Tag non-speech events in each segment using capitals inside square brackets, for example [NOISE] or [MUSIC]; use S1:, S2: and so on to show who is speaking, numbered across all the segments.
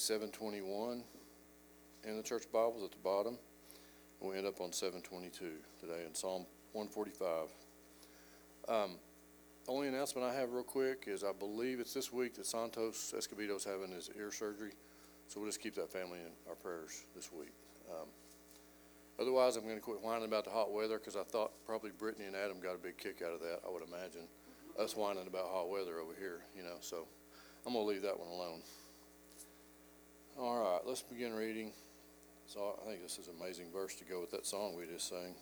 S1: 721 in the church Bibles at the bottom. We end up on 722 today in Psalm 145. Um, only announcement I have real quick is I believe it's this week that Santos Escobedo's having his ear surgery. So we'll just keep that family in our prayers this week. Um, Otherwise, I'm going to quit whining about the hot weather because I thought probably Brittany and Adam got a big kick out of that, I would imagine. Us whining about hot weather over here, you know, so I'm going to leave that one alone. All right, let's begin reading. So I think this is an amazing verse to go with that song we just sang.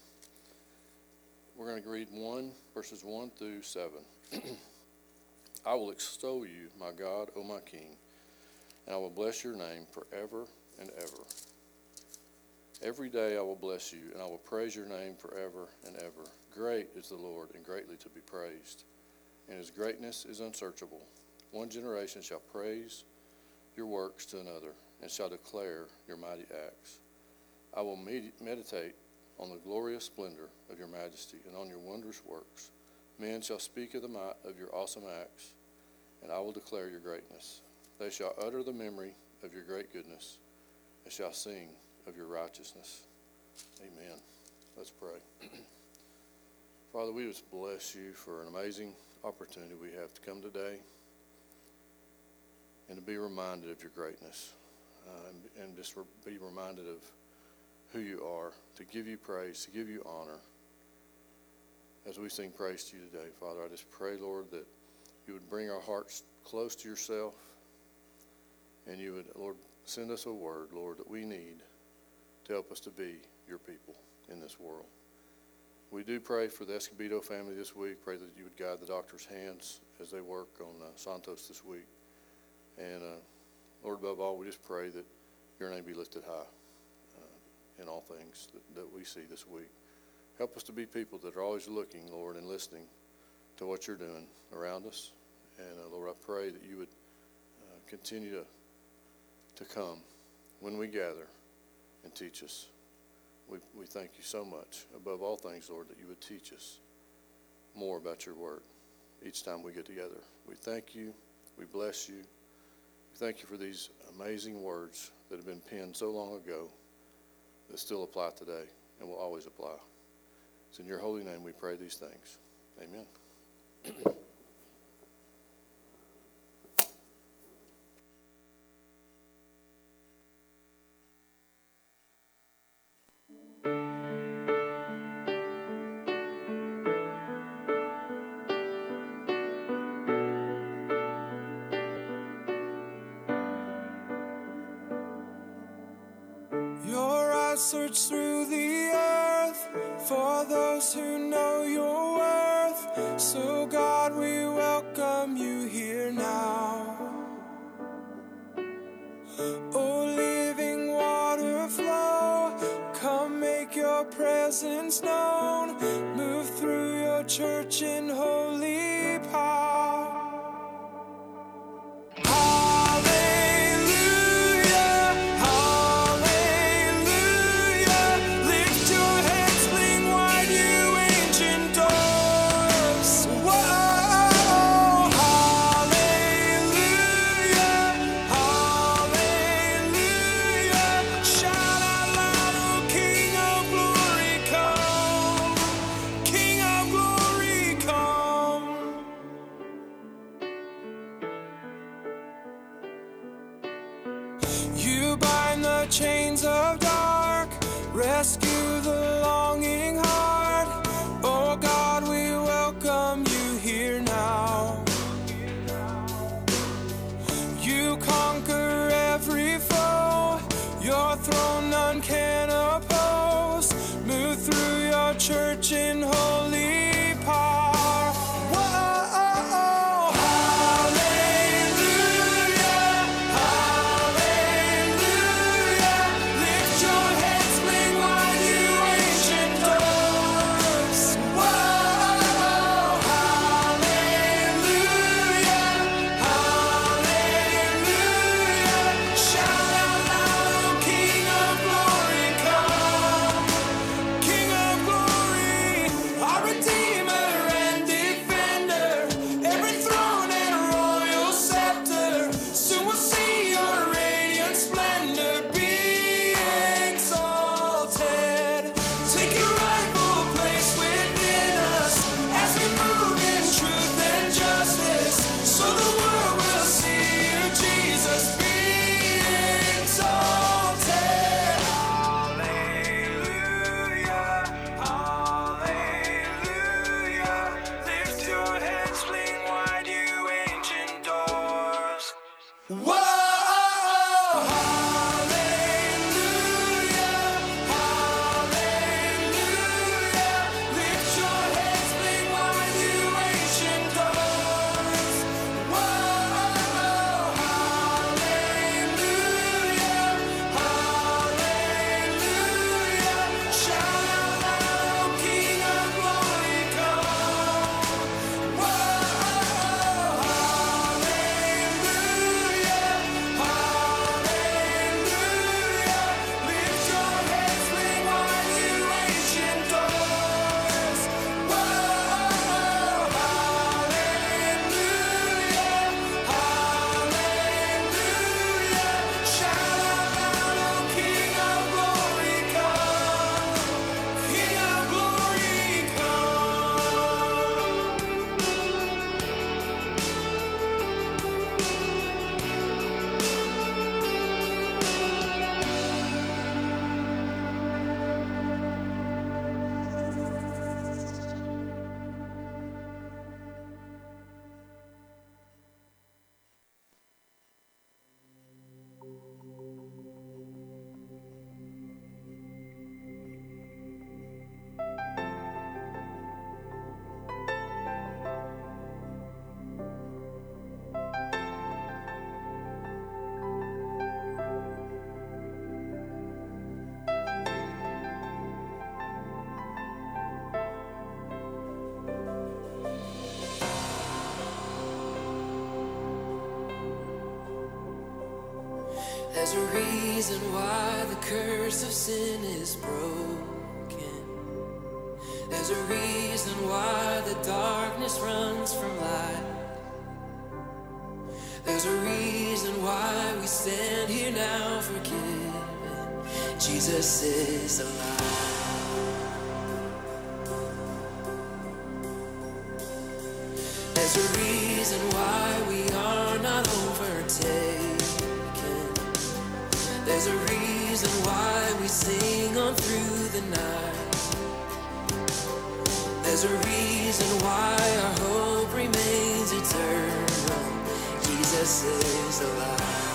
S1: We're going to read 1, verses 1 through 7. [CLEARS THROAT] I will extol you, my God, O my King, and I will bless your name forever and ever. Every day I will bless you, and I will praise your name forever and ever. Great is the Lord, and greatly to be praised, and his greatness is unsearchable. One generation shall praise your works to another, and shall declare your mighty acts. I will med- meditate on the glorious splendor of your majesty, and on your wondrous works. Men shall speak of the might of your awesome acts, and I will declare your greatness. They shall utter the memory of your great goodness, and shall sing of your righteousness. Amen. Let's pray. [CLEARS THROAT] Father, we just bless you for an amazing opportunity we have to come today. and to be reminded of your greatness, uh, and, just re- be reminded of who you are, to give you praise, to give you honor. As we sing praise to you today, Father, I just pray, Lord, that you would bring our hearts close to yourself, and you would, Lord, send us a word, Lord, that we need to help us to be your people in this world. We do pray for the Escobedo family this week. Pray that you would guide the doctor's hands as they work on uh, Santos this week. And uh, Lord, above all, we just pray that your name be lifted high uh, in all things that, that we see this week. Help us to be people that are always looking, Lord, and listening to what you're doing around us. And uh, Lord, I pray that you would uh, continue to, to come when we gather and teach us. We, we thank you so much, above all things, Lord, that you would teach us more about your word each time we get together. We thank you. We bless you. Thank you for these amazing words that have been penned so long ago that still apply today and will always apply. It's in your holy name we pray these things. Amen. [CLEARS THROAT]
S2: search through the earth for those who know your worth. So, God, we welcome you here now. Oh, living water flow, come make your presence known. Move through your church in holy
S3: There's a reason why the darkness runs from light. There's a reason why we stand here now forgiven. Jesus is alive. There's a reason why we are not overtaken. There's a reason why we sing on through the night. There's a reason why our hope remains eternal. Jesus is alive.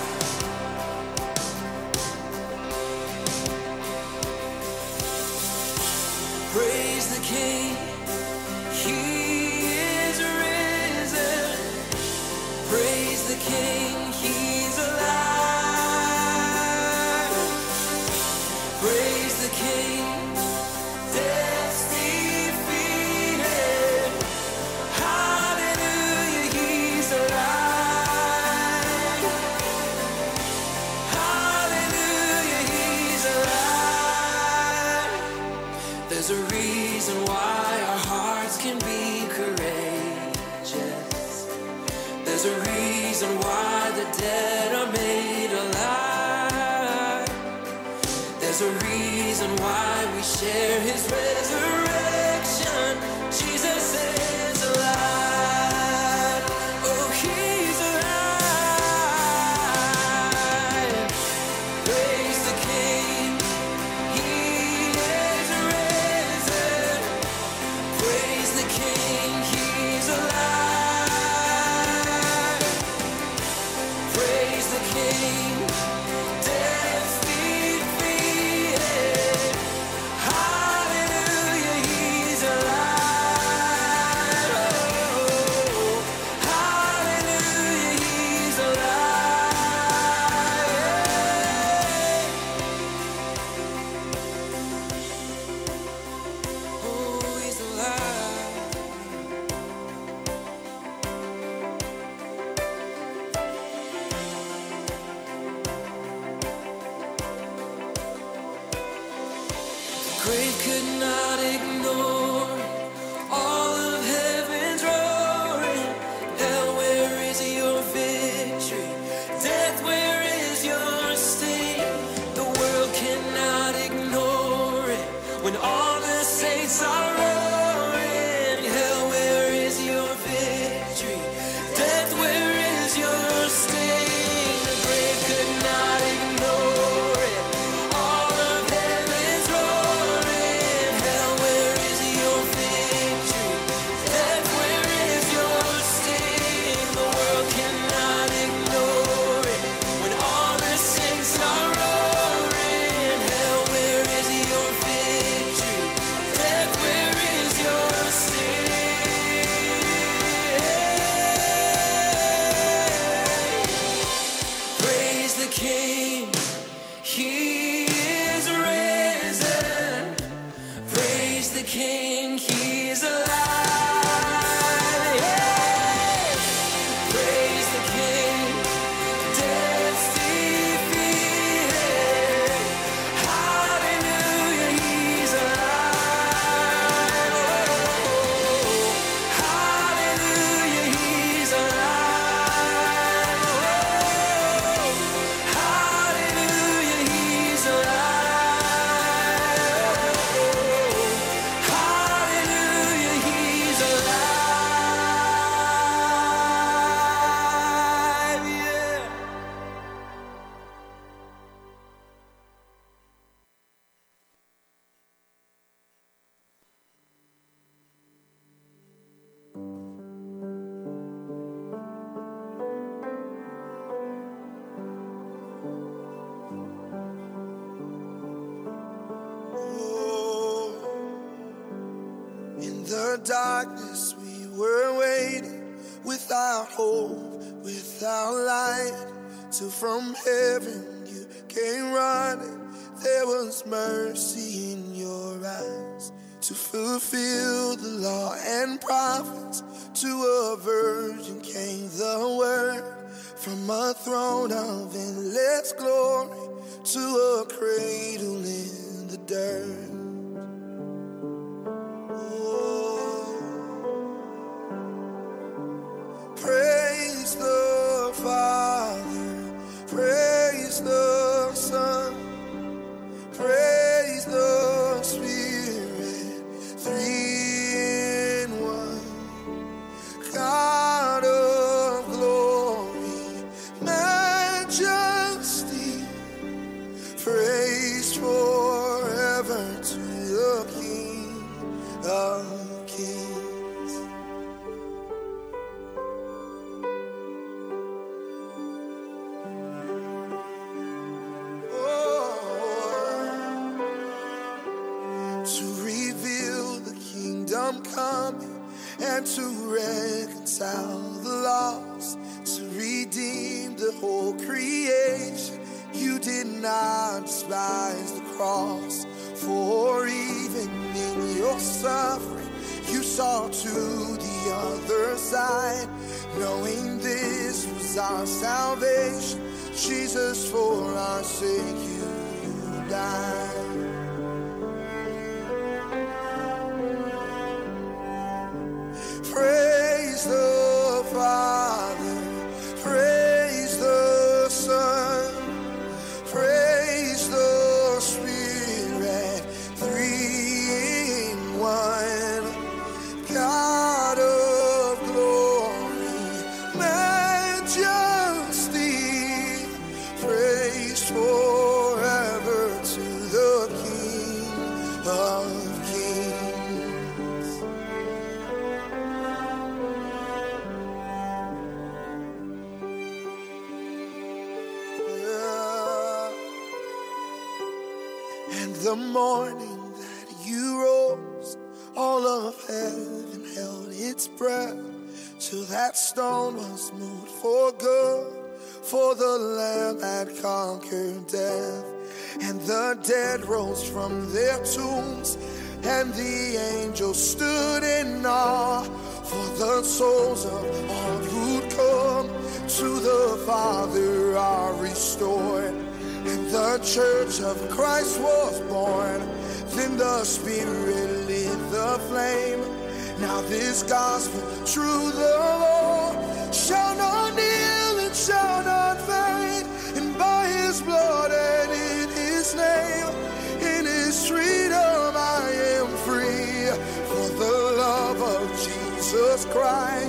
S3: Praise the
S4: darkness, we were waiting without hope, without light. Till from heaven you came running. There was mercy in your eyes to fulfill the law and prophets. To a virgin came the word from a throne of endless glory to a cradle in the dirt. Death, and the dead rose from their tombs, and the angels stood in awe. For the souls of all who'd come to the Father are restored. And the church of Christ was born. Then the Spirit lit the flame. Now this gospel, true the Lord, Jesus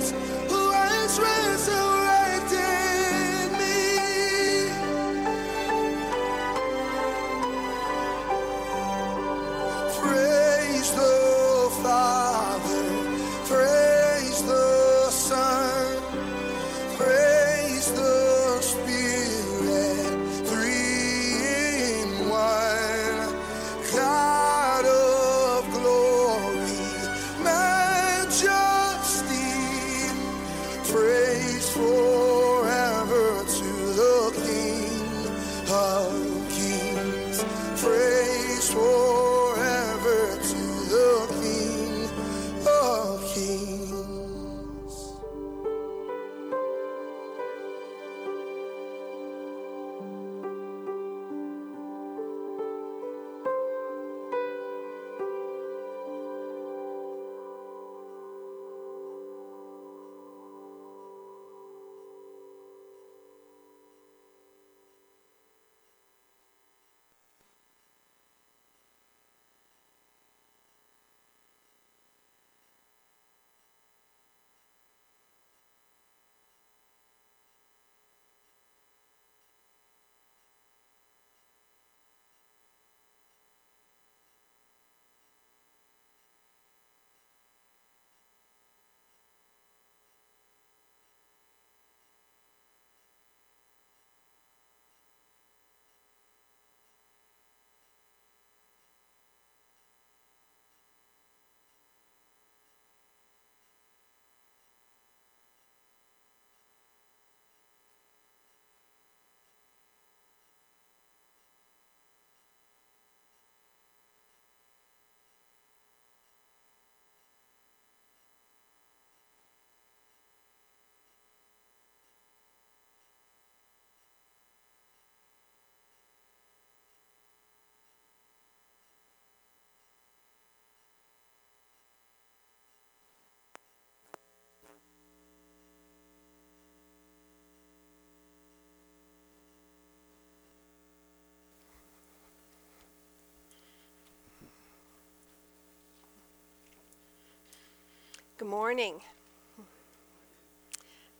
S5: Good morning.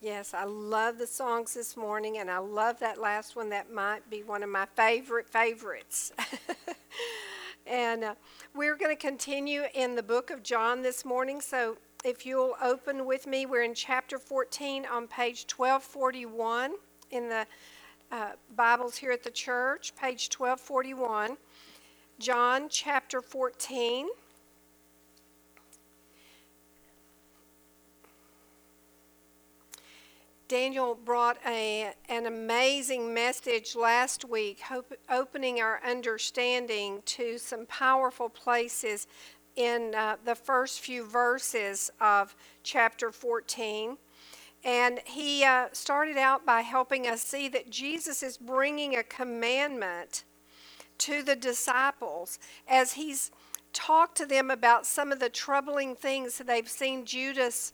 S5: Yes, I love the songs this morning, and I love that last one. That might be one of my favorite favorites. [LAUGHS] and uh, we're going to continue in the book of John this morning. So if you'll open with me, we're in chapter 14 on page 1241 in the uh, Bibles here at the church, page 1241. John chapter 14. Daniel brought a, an amazing message last week, hope, opening our understanding to some powerful places in uh, the first few verses of chapter 14. And he uh, started out by helping us see that Jesus is bringing a commandment to the disciples as he's talked to them about some of the troubling things that they've seen Judas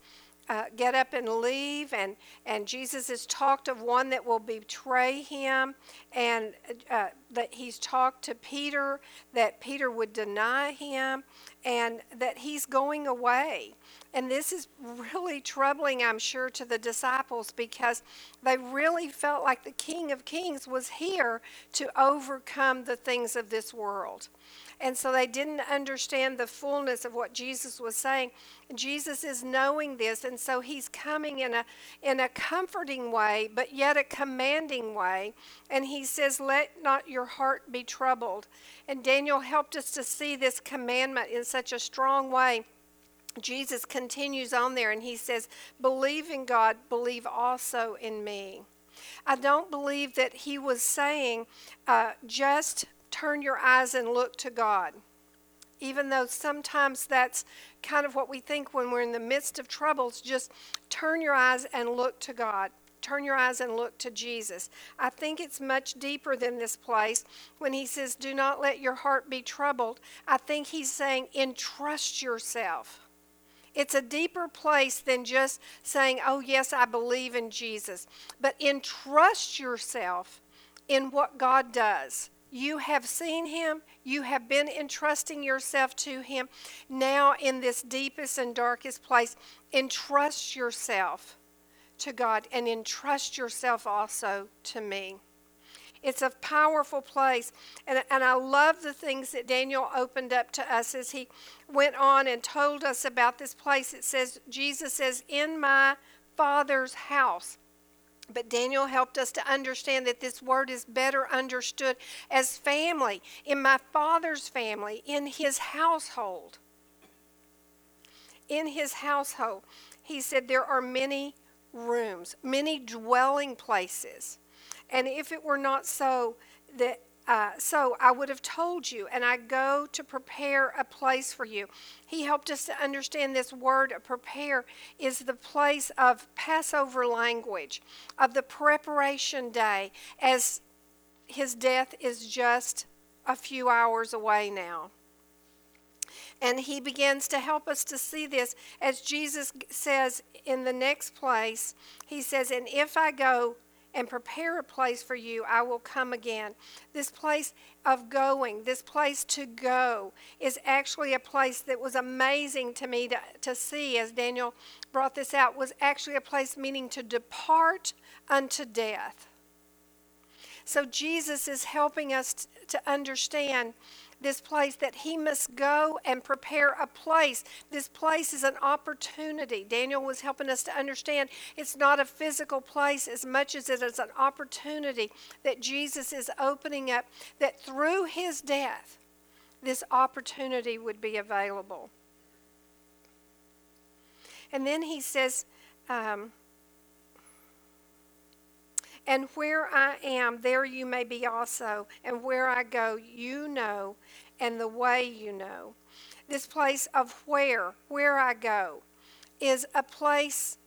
S5: uh, get up and leave, and, and Jesus has talked of one that will betray him, and uh, that he's talked to Peter that Peter would deny him, and that he's going away. And this is really troubling, I'm sure, to the disciples because they really felt like the King of Kings was here to overcome the things of this world. And so they didn't understand the fullness of what Jesus was saying. Jesus is knowing this, and so he's coming in a in a comforting way, but yet a commanding way. And he says, "Let not your heart be troubled." And Daniel helped us to see this commandment in such a strong way. Jesus continues on there and he says, Believe in God, believe also in me. I don't believe that he was saying, uh, just turn your eyes and look to God. Even though sometimes that's kind of what we think when we're in the midst of troubles, just turn your eyes and look to God. Turn your eyes and look to Jesus. I think it's much deeper than this place when he says, Do not let your heart be troubled. I think he's saying, Entrust yourself. It's a deeper place than just saying, Oh, yes, I believe in Jesus. But entrust yourself in what God does. You have seen him. You have been entrusting yourself to him. Now, in this deepest and darkest place, entrust yourself to God and entrust yourself also to me. It's a powerful place. And, and I love the things that Daniel opened up to us as he went on and told us about this place. It says, Jesus says, In my Father's house but Daniel helped us to understand that this word is better understood as family, in my father's family, in his household. In his household, he said there are many rooms, many dwelling places. And if it were not so, that uh, so I would have told you, and I go to prepare a place for you. He helped us to understand this word prepare is the place of Passover language, of the preparation day, as his death is just a few hours away now. And he begins to help us to see this as Jesus says in the next place, he says, And if I go and prepare a place for you, I will come again. This place of going, this place to go, is actually a place that was amazing to me to, to see, as Daniel brought this out, was actually a place meaning to depart unto death. So Jesus is helping us to understand this place that he must go and prepare a place. This place is an opportunity. Daniel was helping us to understand it's not a physical place as much as it is an opportunity that Jesus is opening up, that through his death, this opportunity would be available. And then he says, um, and where I am, there you may be also. And where I go, you know, and the way you know. This place of where, where I go, is a place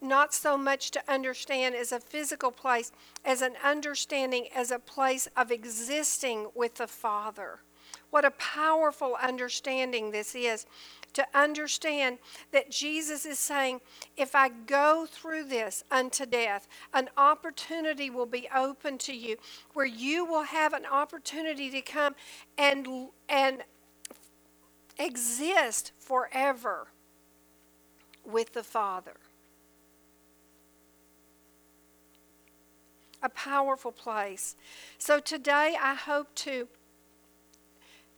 S5: not so much to understand as a physical place, as an understanding as a place of existing with the Father. What a powerful understanding this is to understand that Jesus is saying, if I go through this unto death, an opportunity will be open to you where you will have an opportunity to come and, and exist forever with the Father. A powerful place. So today I hope to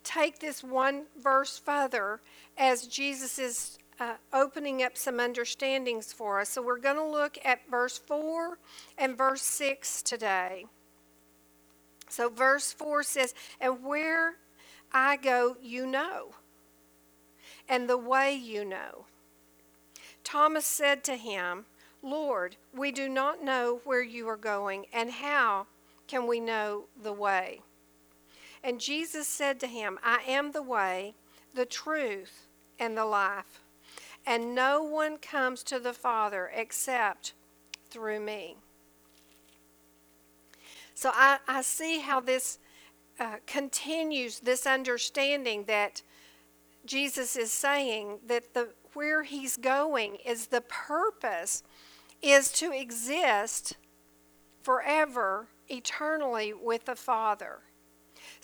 S5: take this one verse further as Jesus is uh, opening up some understandings for us. So we're going to look at verse 4 and verse 6 today. So verse 4 says, And where I go, you know, and the way you know. Thomas said to him, Lord, we do not know where you are going, and how can we know the way? And Jesus said to him, I am the way, the truth, and the life. And no one comes to the Father except through me. So I, I see how this uh, continues this understanding that Jesus is saying that the where he's going is the purpose is to exist forever eternally with the Father.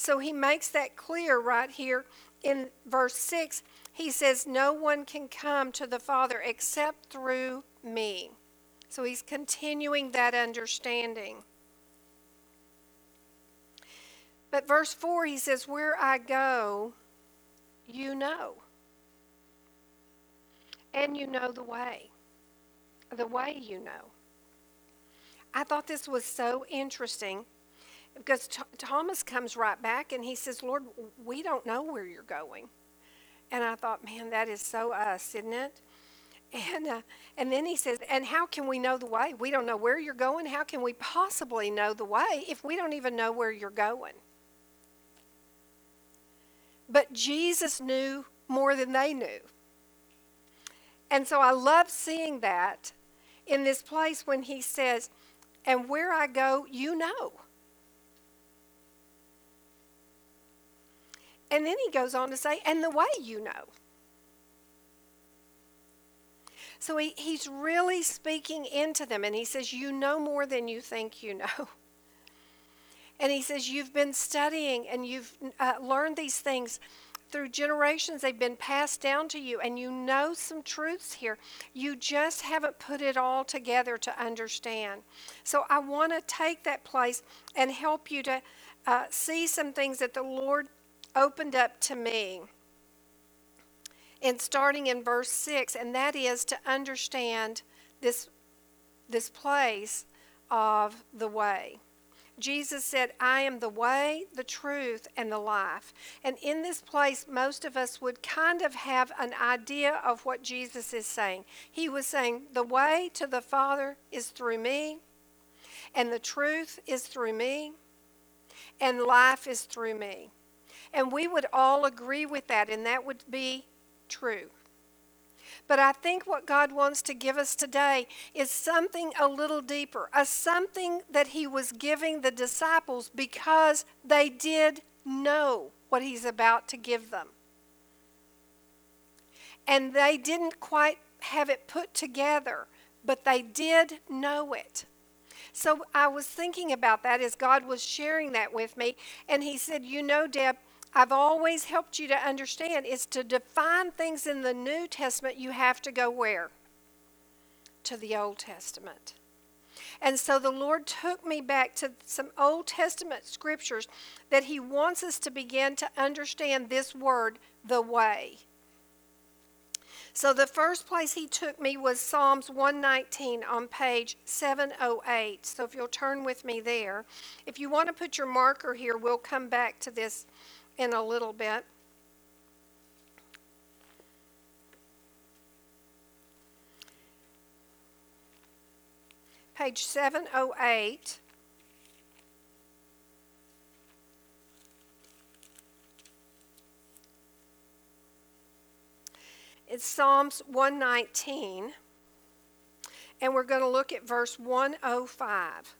S5: So he makes that clear right here in verse 6. He says, No one can come to the Father except through me. So he's continuing that understanding. But verse 4, he says, Where I go, you know. And you know the way. The way you know. I thought this was so interesting because Th- Thomas comes right back and he says, Lord, we don't know where you're going. And I thought, man, that is so us, isn't it? And, uh, and then he says, and how can we know the way? We don't know where you're going. How can we possibly know the way if we don't even know where you're going? But Jesus knew more than they knew. And so I love seeing that in this place when he says, and where I go, you know. And then he goes on to say, and the way you know. So he, he's really speaking into them, and he says, You know more than you think you know. [LAUGHS] And he says, You've been studying and you've uh, learned these things through generations. They've been passed down to you, and you know some truths here. You just haven't put it all together to understand. So I want to take that place and help you to uh, see some things that the Lord opened up to me. And starting in verse 6, and that is to understand this, this place of the way. Jesus said, I am the way, the truth, and the life. And in this place, most of us would kind of have an idea of what Jesus is saying. He was saying, The way to the Father is through me, and the truth is through me, and life is through me. And we would all agree with that, and that would be true. But I think what God wants to give us today is something a little deeper, a something that He was giving the disciples because they did know what He's about to give them. And they didn't quite have it put together, but they did know it. So I was thinking about that as God was sharing that with me, and He said, You know, Deb, I've always helped you to understand is to define things in the New Testament, you have to go where? To the Old Testament. And so the Lord took me back to some Old Testament scriptures that He wants us to begin to understand this word, the way. So the first place He took me was Psalms 119 on page 708. So if you'll turn with me there. If you want to put your marker here, we'll come back to this in a little bit. Page 708. It's Psalms 119, and we're going to look at verse 105.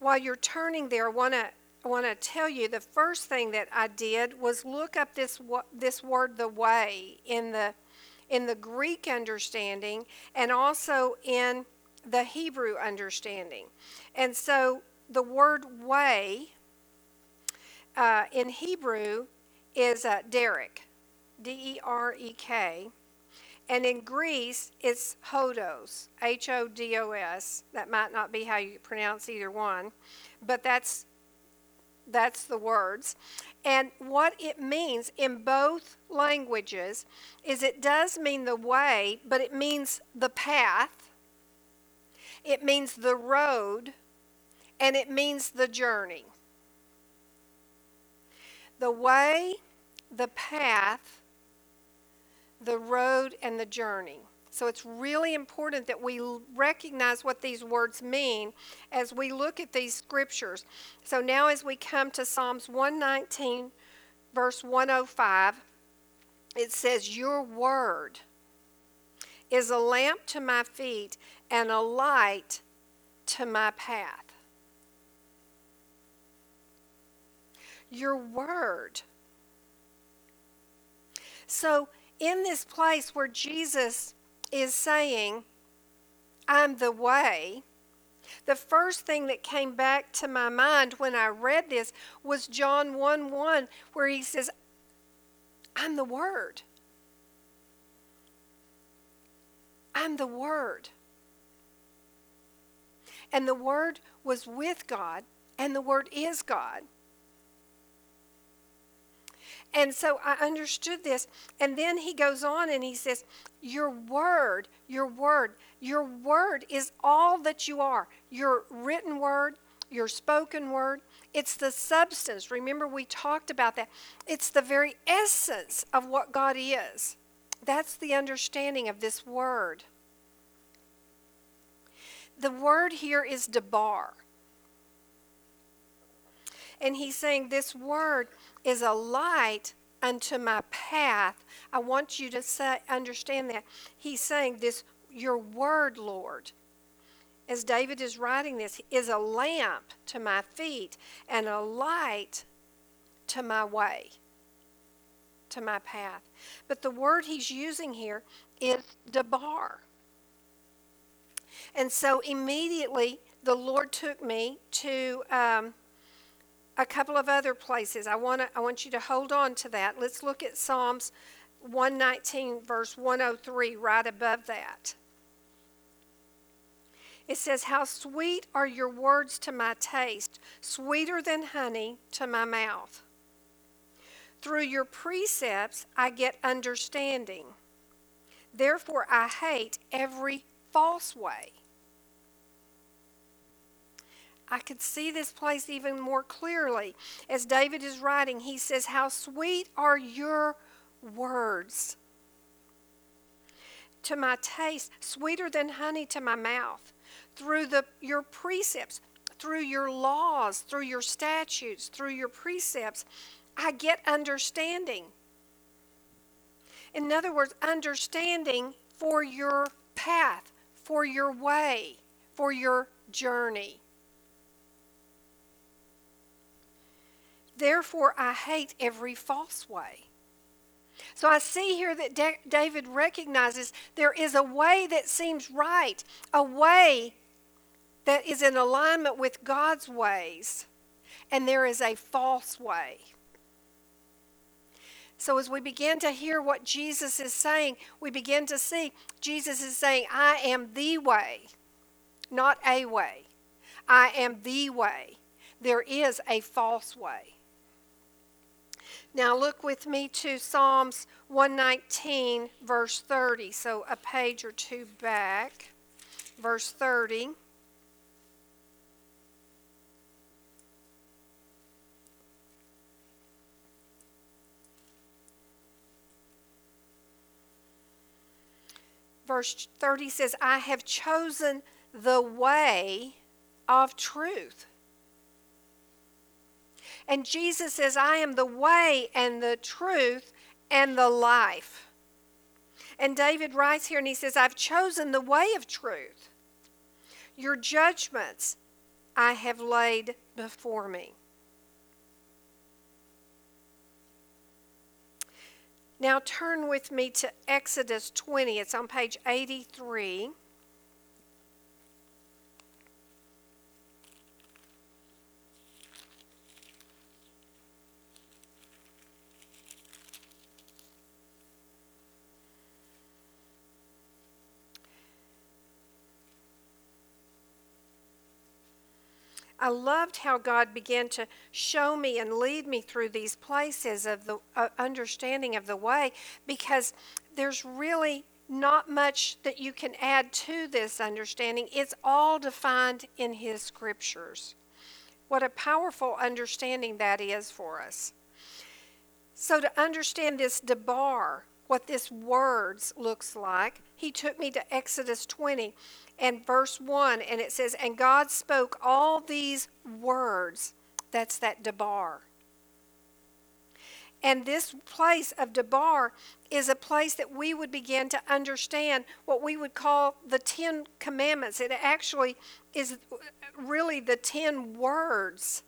S5: While you're turning there, I want to I want to tell you the first thing that I did was look up this this word the way in the in the Greek understanding and also in the Hebrew understanding. And so the word way uh, in Hebrew is uh, derek, D E R E K. And in Greece, it's hodos, H O D O S. That might not be how you pronounce either one, but that's that's the words. And what it means in both languages is it does mean the way, but it means the path. It means the road, and it means the journey. The way, the path, the road, and the journey. So it's really important that we recognize what these words mean as we look at these scriptures. So now, as we come to Psalms 119, verse 105, it says, Your word is a lamp to my feet and a light to my path. Your word. So, in this place where Jesus is saying, I'm the way, the first thing that came back to my mind when I read this was John 1 1, where he says, I'm the Word. I'm the Word. And the Word was with God, and the Word is God. And so I understood this. And then he goes on and he says, Your word, your word, your word is all that you are. Your written word, your spoken word, it's the substance. Remember, we talked about that. It's the very essence of what God is. That's the understanding of this word. The word here is debar. And he's saying this word is a light unto my path. I want you to say, understand that. He's saying this, your word, Lord, as David is writing this, is a lamp to my feet and a light to my way, to my path. But the word he's using here is debar. And so immediately the Lord took me to um, a couple of other places. I want I want you to hold on to that. Let's look at Psalms 119 verse 103 right above that. It says, How sweet are your words to my taste, sweeter than honey to my mouth. Through your precepts I get understanding. Therefore I hate every false way. I could see this place even more clearly. As David is writing, he says, How sweet are your words to my taste, sweeter than honey to my mouth. Through the, your precepts, through your laws, through your statutes, through your precepts, I get understanding. In other words, understanding for your path, for your way, for your journey. Therefore, I hate every false way. So I see here that Da- David recognizes there is a way that seems right, a way that is in alignment with God's ways, and there is a false way. So, as we begin to hear what Jesus is saying, we begin to see Jesus is saying, I am the way, not a way. I am the way. There is a false way. Now, look with me to Psalms 119, verse 30. So, a page or two back, verse 30. Verse 30 says, I have chosen the way of truth. And Jesus says, I am the way and the truth and the life. And David writes here and he says, I've chosen the way of truth. Your judgments I have laid before me. Now turn with me to Exodus 20. It's on page 83. I loved how God began to show me and lead me through these places of the uh, understanding of the way because there's really not much that you can add to this understanding. It's all defined in His scriptures. What a powerful understanding that is for us. So, to understand this debar, what this words looks like, he took me to Exodus 20 and verse 1, and it says, And God spoke all these words. That's that Debar. And this place of Debar is a place that we would begin to understand what we would call the Ten Commandments. It actually is really the ten words,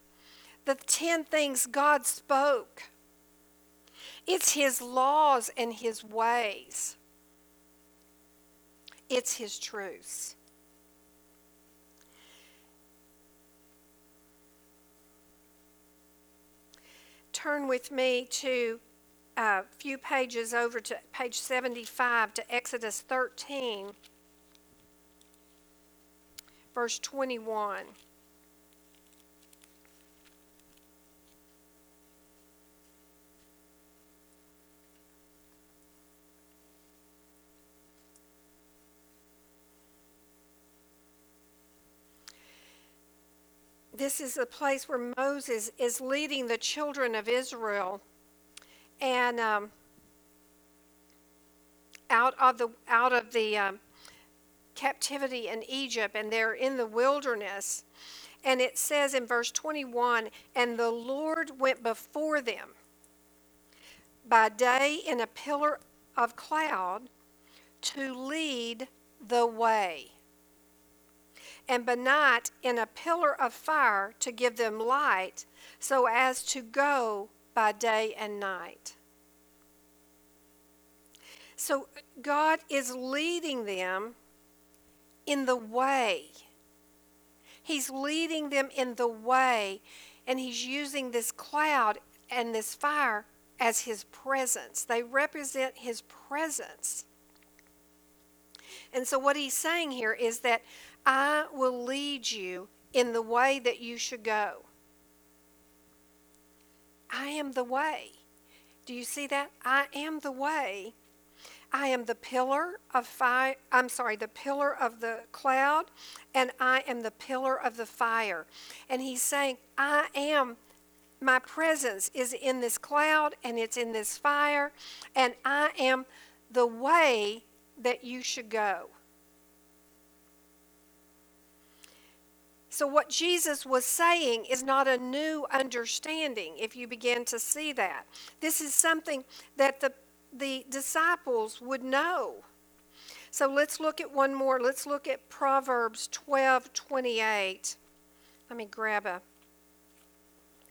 S5: the ten things God spoke. It's His laws and His ways, it's His truths. Turn with me to a few pages over to page 75 to Exodus 13, verse 21. This is a place where Moses is leading the children of Israel and um, out of the out of the um, captivity in Egypt, and they're in the wilderness. And it says in verse 21 And the Lord went before them by day in a pillar of cloud to lead the way and by night in a pillar of fire to give them light, so as to go by day and night. So God is leading them in the way. He's leading them in the way, and He's using this cloud and this fire as His presence. They represent His presence. And so, what He's saying here is that I will lead you in the way that you should go. I am the way. Do you see that? I am the way. I am the pillar of fire. I'm sorry, the pillar of the cloud, and I am the pillar of the fire. And he's saying, I am, my presence is in this cloud and it's in this fire, and I am the way that you should go. So, what Jesus was saying is not a new understanding, if you begin to see that. This is something that the, the disciples would know. So, let's look at one more. Let's look at Proverbs 12 28. Let me grab a,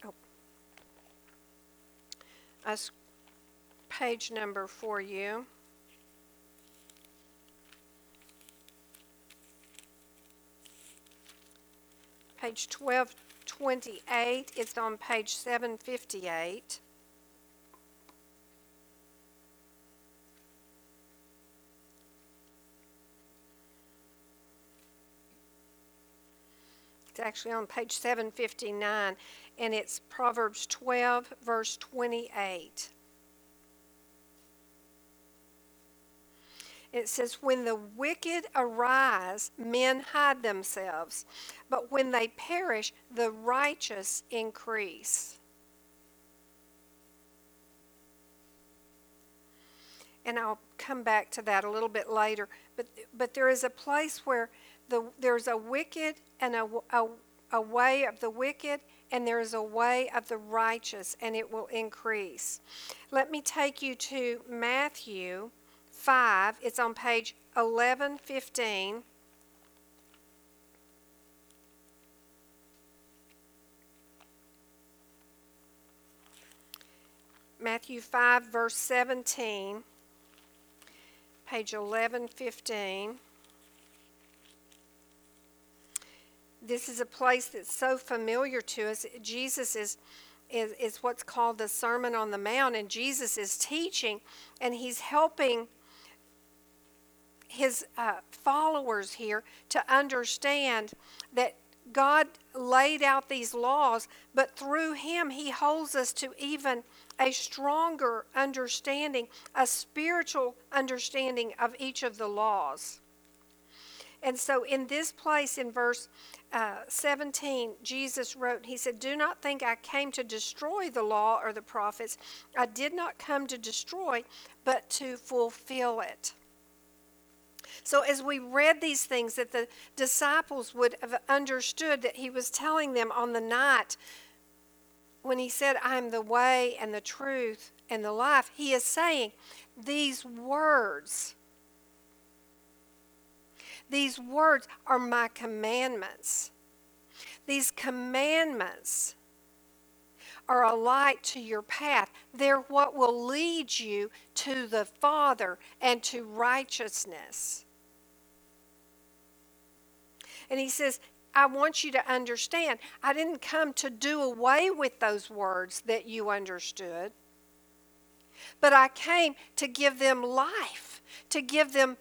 S5: oh, a page number for you. Page 1228. It's on page 758. It's actually on page 759, and it's Proverbs 12, verse 28. It says, When the wicked arise, men hide themselves, but when they perish, the righteous increase. And I'll come back to that a little bit later. But, but there is a place where the, there's a wicked and a, a, a way of the wicked, and there is a way of the righteous, and it will increase. Let me take you to Matthew 5. It's on page 1115. Matthew 5, verse 17, page 1115. This is a place that's so familiar to us. Jesus is is, is what's called the Sermon on the Mount, and Jesus is teaching and he's helping his uh, followers here to understand that God laid out these laws, but through him, he holds us to even a stronger understanding, a spiritual understanding of each of the laws. And so in this place, in verse uh, 17, Jesus wrote, He said, Do not think I came to destroy the law or the prophets. I did not come to destroy, but to fulfill it. So, as we read these things, that the disciples would have understood that he was telling them on the night when he said, I am the way and the truth and the life, he is saying these words. These words are my commandments. These commandments are a light to your path. They're what will lead you to the Father and to righteousness. And he says, I want you to understand, I didn't come to do away with those words that you understood, but I came to give them life, to give them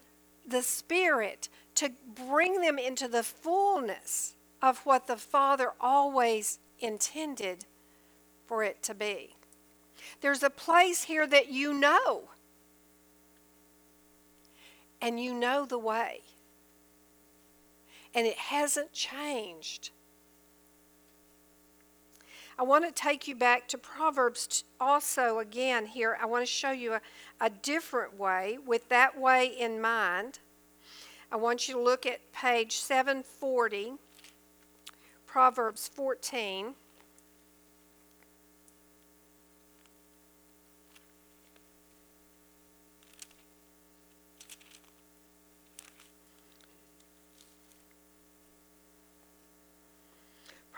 S5: the Spirit, to bring them into the fullness of what the Father always intended for it to be. There's a place here that you know, and you know the way and it hasn't changed. I want to take you back to Proverbs also again here. I want to show you a, a different way with that way in mind. I want you to look at page 740, Proverbs 14.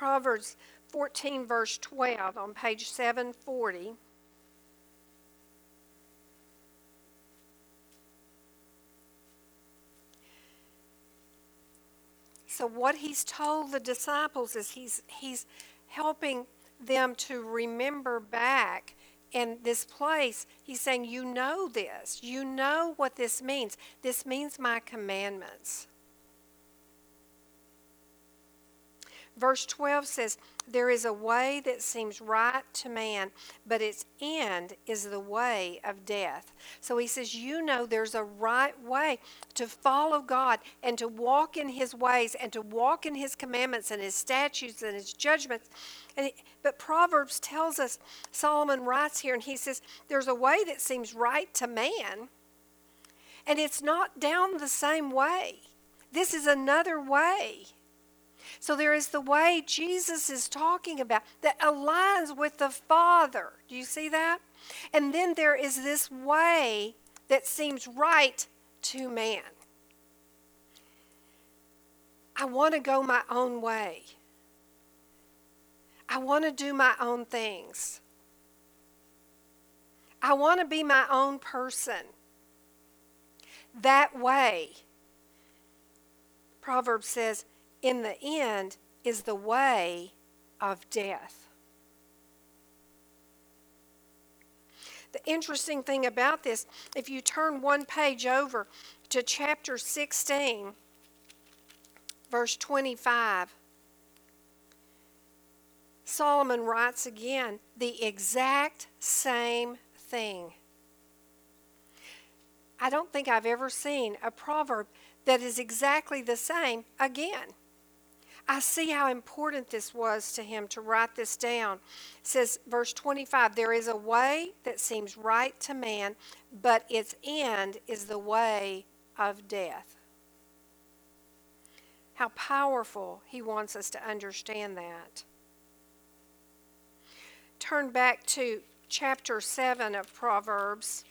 S5: Proverbs 14, verse 12, on page 740. So, what he's told the disciples is he's, he's helping them to remember back in this place. He's saying, You know this. You know what this means. This means my commandments. Verse 12 says, There is a way that seems right to man, but its end is the way of death. So he says, You know there's a right way to follow God and to walk in his ways and to walk in his commandments and his statutes and his judgments. And it, but Proverbs tells us, Solomon writes here, and he says, There's a way that seems right to man, and it's not down the same way. This is another way. So there is the way Jesus is talking about that aligns with the Father. Do you see that? And then there is this way that seems right to man. I want to go my own way. I want to do my own things. I want to be my own person. That way, Proverbs says, in the end is the way of death. The interesting thing about this, if you turn one page over to chapter 16, verse 25, Solomon writes again the exact same thing. I don't think I've ever seen a proverb that is exactly the same again. I see how important this was to him to write this down. It says, verse 25, there is a way that seems right to man, but its end is the way of death. How powerful he wants us to understand that. Turn back to chapter 7 of Proverbs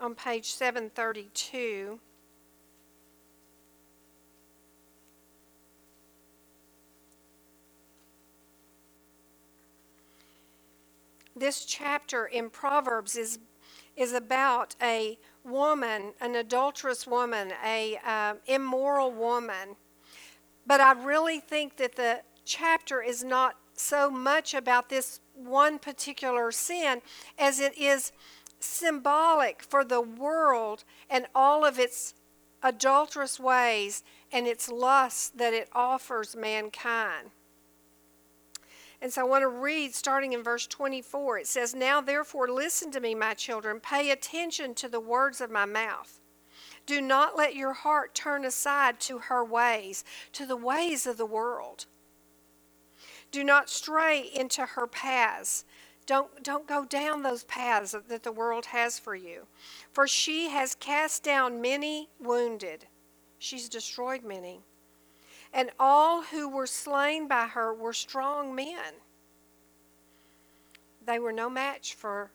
S5: on page 732. This chapter in Proverbs is, is about a woman, an adulterous woman, a uh, immoral woman. But I really think that the chapter is not so much about this one particular sin as it is symbolic for the world and all of its adulterous ways and its lusts that it offers mankind. And so I want to read starting in verse 24. It says, Now therefore listen to me, my children. Pay attention to the words of my mouth. Do not let your heart turn aside to her ways, to the ways of the world. Do not stray into her paths. Don't, don't go down those paths that the world has for you. For she has cast down many wounded, she's destroyed many. And all who were slain by her were strong men. They were no match for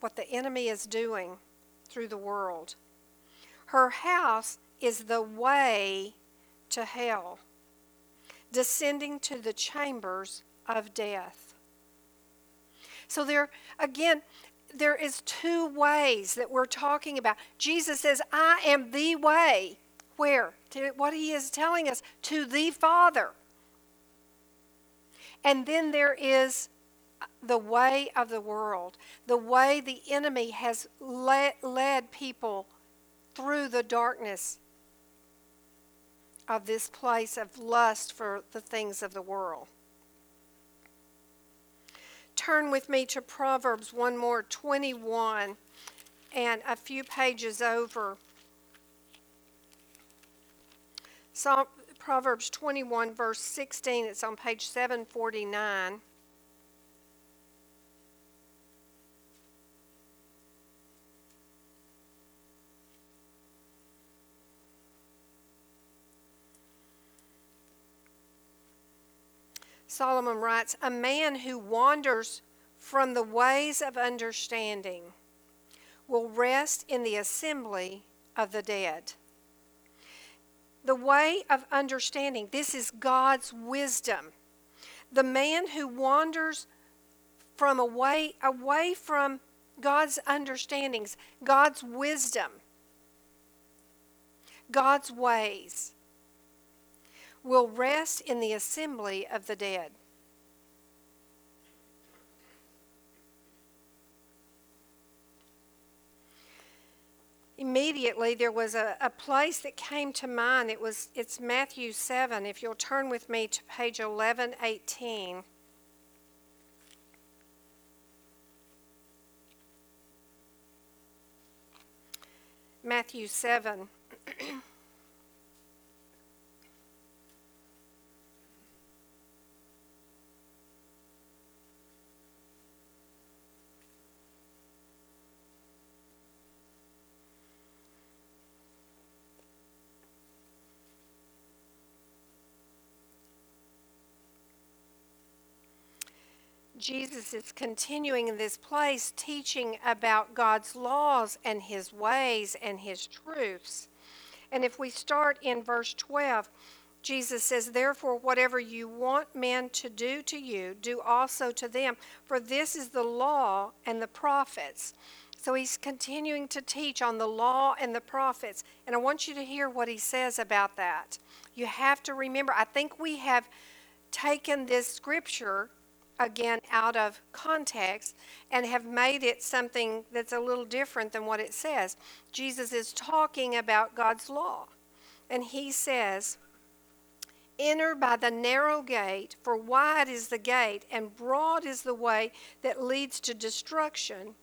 S5: what the enemy is doing through the world. Her house is the way to hell, descending to the chambers of death. So there again there is two ways that we're talking about. Jesus says, "I am the way." Where? To what he is telling us to the Father. And then there is the way of the world, the way the enemy has led, led people through the darkness of this place of lust for the things of the world. Turn with me to Proverbs one more, 21, and a few pages over. Psalm, Proverbs 21, verse 16, it's on page 749. Solomon writes, A man who wanders from the ways of understanding will rest in the assembly of the dead. The way of understanding, this is God's wisdom. The man who wanders from away, away from God's understandings, God's wisdom, God's ways will rest in the assembly of the dead. Immediately there was a, a place that came to mind. It was it's Matthew 7. If you'll turn with me to page 1118. Matthew 7. [CLEARS THROAT] Jesus is continuing in this place teaching about God's laws and his ways and his truths. And if we start in verse 12, Jesus says, Therefore, whatever you want men to do to you, do also to them, for this is the law and the prophets. So he's continuing to teach on the law and the prophets. And I want you to hear what he says about that. You have to remember, I think we have taken this scripture again out of context and have made it something that's a little different than what it says. Jesus is talking about God's law. And he says, Enter by the narrow gate, for wide is the gate, and broad is the way that leads to destruction.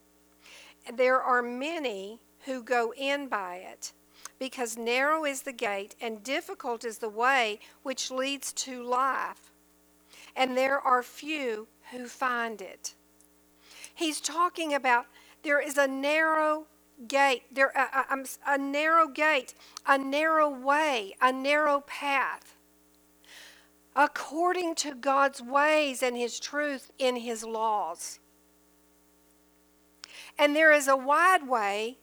S5: There are many who go in by it, because narrow is the gate, and difficult is the way which leads to life and there are few who find it. He's talking about there is a narrow gate, there a, a, a narrow gate, a narrow way, a narrow path. According to God's ways and His truth in His laws. And there is a wide way,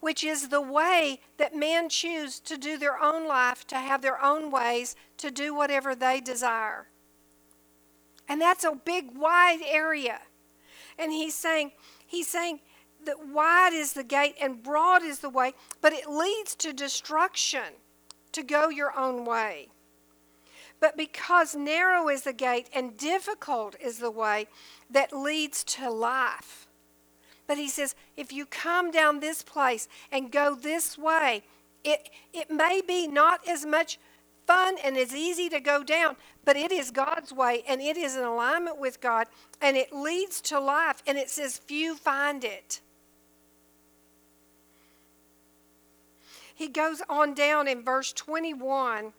S5: which is the way that men choose to do their own life, to have their own ways, to do whatever they desire. And that's a big, wide area. And he's saying, he's saying that wide is the gate and broad is the way, but it leads to destruction to go your own way. But because narrow is the gate and difficult is the way that leads to life. But he says, if you come down this place and go this way, it, it may be not as much fun and it's easy to go down, but it is God's way and it is in alignment with God and it leads to life and it says few find it. he goes on down in verse 21.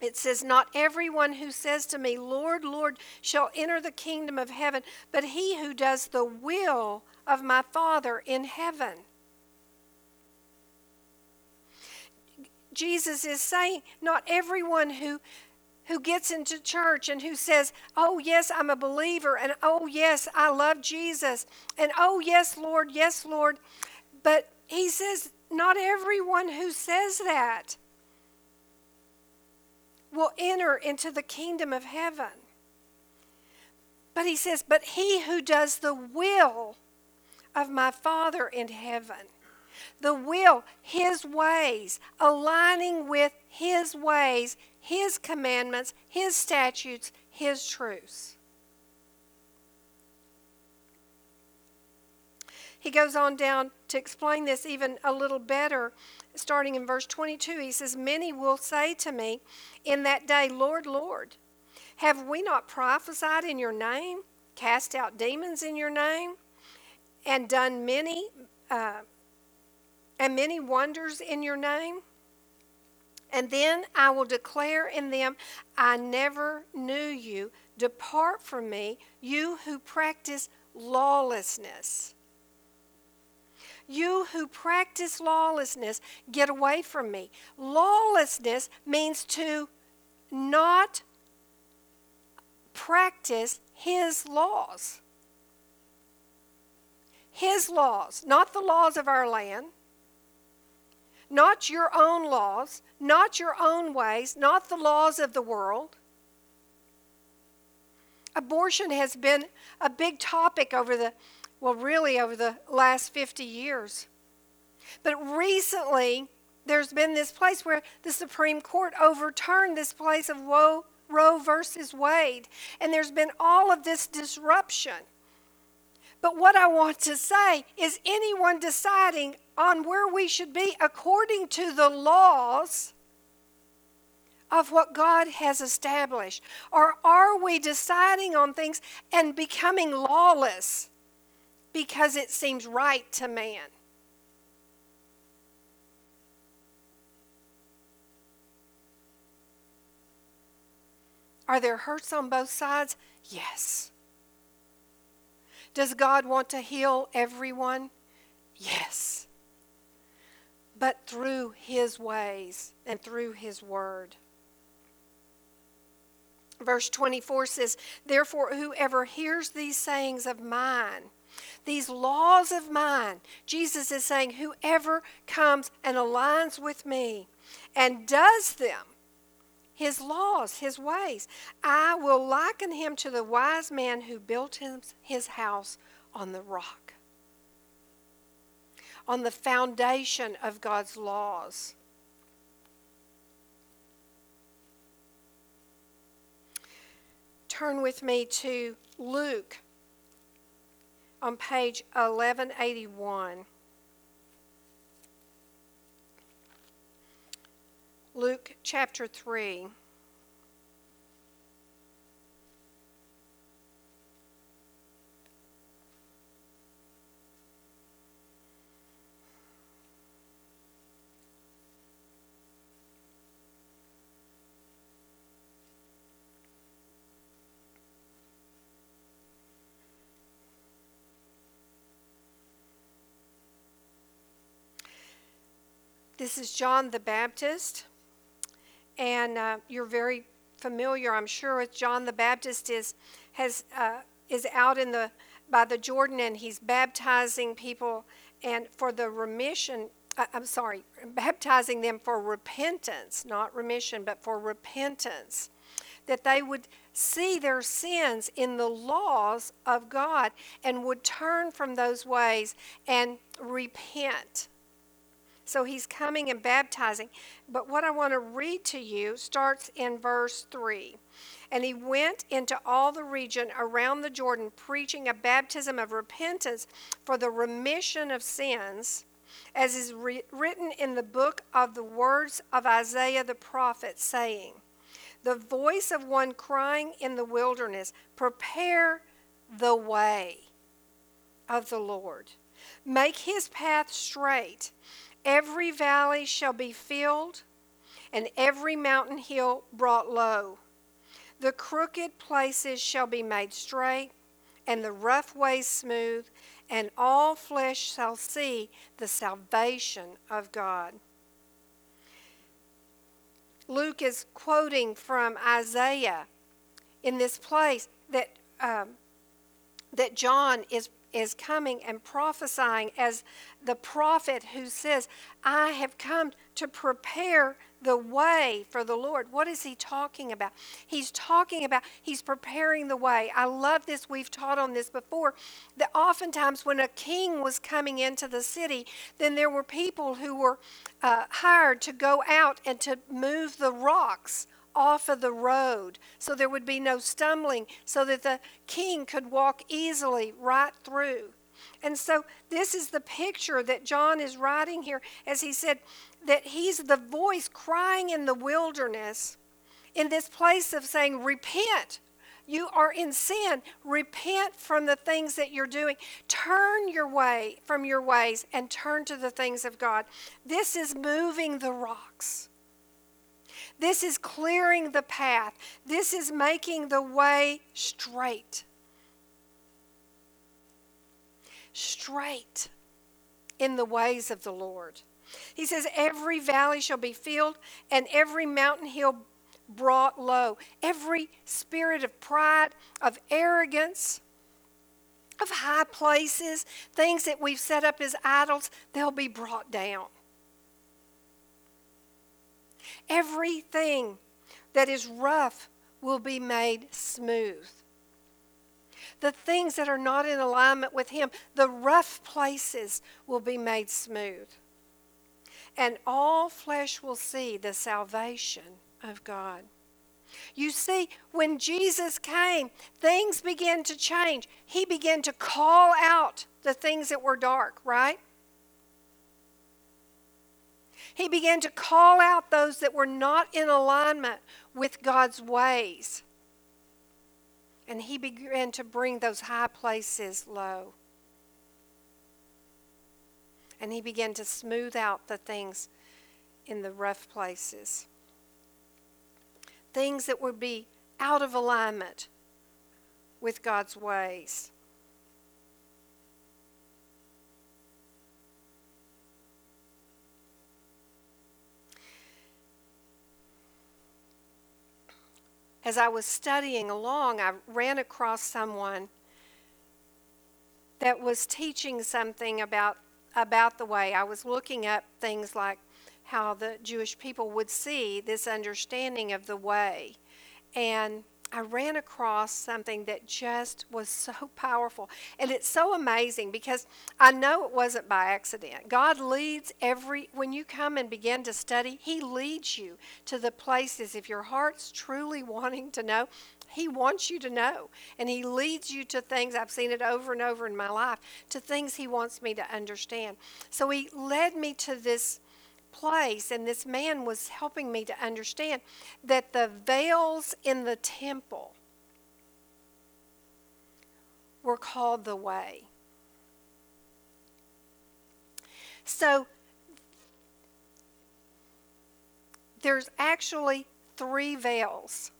S5: It says, Not everyone who says to me, Lord, Lord, shall enter the kingdom of heaven, but he who does the will of my Father in heaven. Jesus is saying, Not everyone who who gets into church and who says, Oh, yes, I'm a believer, and oh, yes, I love Jesus, and oh, yes, Lord, yes, Lord. But he says, Not everyone who says that will enter into the kingdom of heaven. But he says, But he who does the will of my Father in heaven, the will, his ways, aligning with his ways, his commandments, His statutes, His truths. He goes on down to explain this even a little better, starting in verse 22. He says, Many will say to me in that day, Lord, Lord, have we not prophesied in your name, cast out demons in your name, and done many uh, and many wonders in your name? And then I will declare in them, I never knew you. Depart from me, you who practice lawlessness. You who practice lawlessness, get away from me. Lawlessness means to not practice his laws. His laws, not the laws of our land not your own laws, not your own ways, not the laws of the world. Abortion has been a big topic over the, well, really over the last 50 years. But recently, there's been this place where the Supreme Court overturned this place of Roe, versus Wade. And there's been all of this disruption. But what I want to say is anyone deciding on where we should be according to the laws of what God has established? Or are we deciding on things and becoming lawless because it seems right to man? Are there hurts on both sides? Yes. Does God want to heal everyone? Yes. But through His ways and through His word. Verse 24 says, Therefore, whoever hears these sayings of mine, these laws of mine, Jesus is saying, whoever comes and aligns with me and does them, his laws, his ways. I will liken him to the wise man who built his, house on the rock, on the foundation of God's laws. Turn with me to Luke on page 1181. Luke chapter 3. This is John the Baptist and uh, you're very familiar, I'm sure, with John the Baptist is has uh, is out in the by the Jordan and he's baptizing people and for the remission. Uh, I'm sorry, baptizing them for repentance, not remission, but for repentance, that they would see their sins in the laws of God and would turn from those ways and repent so he's coming and baptizing. But what I want to read to you starts in verse 3. And he went into all the region around the Jordan, preaching a baptism of repentance for the remission of sins, as is re- written in the book of the words of Isaiah the prophet, saying, The voice of one crying in the wilderness, Prepare the way of the Lord, make his path straight Every valley shall be filled, and every mountain hill brought low. The crooked places shall be made straight, and the rough ways smooth, and all flesh shall see the salvation of God. Luke is quoting from Isaiah in this place that um, that John is is coming and prophesying as the prophet who says, I have come to prepare the way for the Lord. What is he talking about? He's talking about, he's preparing the way. I love this. We've taught on this before. That oftentimes when a king was coming into the city, then there were people who were uh, hired to go out and to move the rocks off of the road so there would be no stumbling, so that the king could walk easily right through. And so, this is the picture that John is writing here as he said that he's the voice crying in the wilderness in this place of saying, Repent. You are in sin. Repent from the things that you're doing. Turn your way from your ways and turn to the things of God. This is moving the rocks. This is clearing the path. This is making the way straight. Straight in the ways of the Lord. He says, Every valley shall be filled, and every mountain hill brought low. Every spirit of pride, of arrogance, of high places, things that we've set up as idols, they'll be brought down. Everything that is rough will be made smooth. The things that are not in alignment with Him, the rough places will be made smooth. And all flesh will see the salvation of God. You see, when Jesus came, things began to change. He began to call out the things that were dark, right? He began to call out those that were not in alignment with God's ways. And he began to bring those high places low. And he began to smooth out the things in the rough places. Things that would be out of alignment with God's ways. As I was studying along, I ran across someone that was teaching something about about the way. I was looking up things like how the Jewish people would see this understanding of the way. And I ran across something that just was so [LAUGHS] powerful. And it's so amazing because I know it wasn't by accident. God leads every, when you come and begin to study, He leads you to the places. If your heart's truly [LAUGHS] wanting to know, He wants you to know. And He leads you to things, I've seen it over and over in my life, to things He wants me to understand. So He led me to this place, and this man was helping me to understand that the veils in the temple were called the way. So there's actually three veils.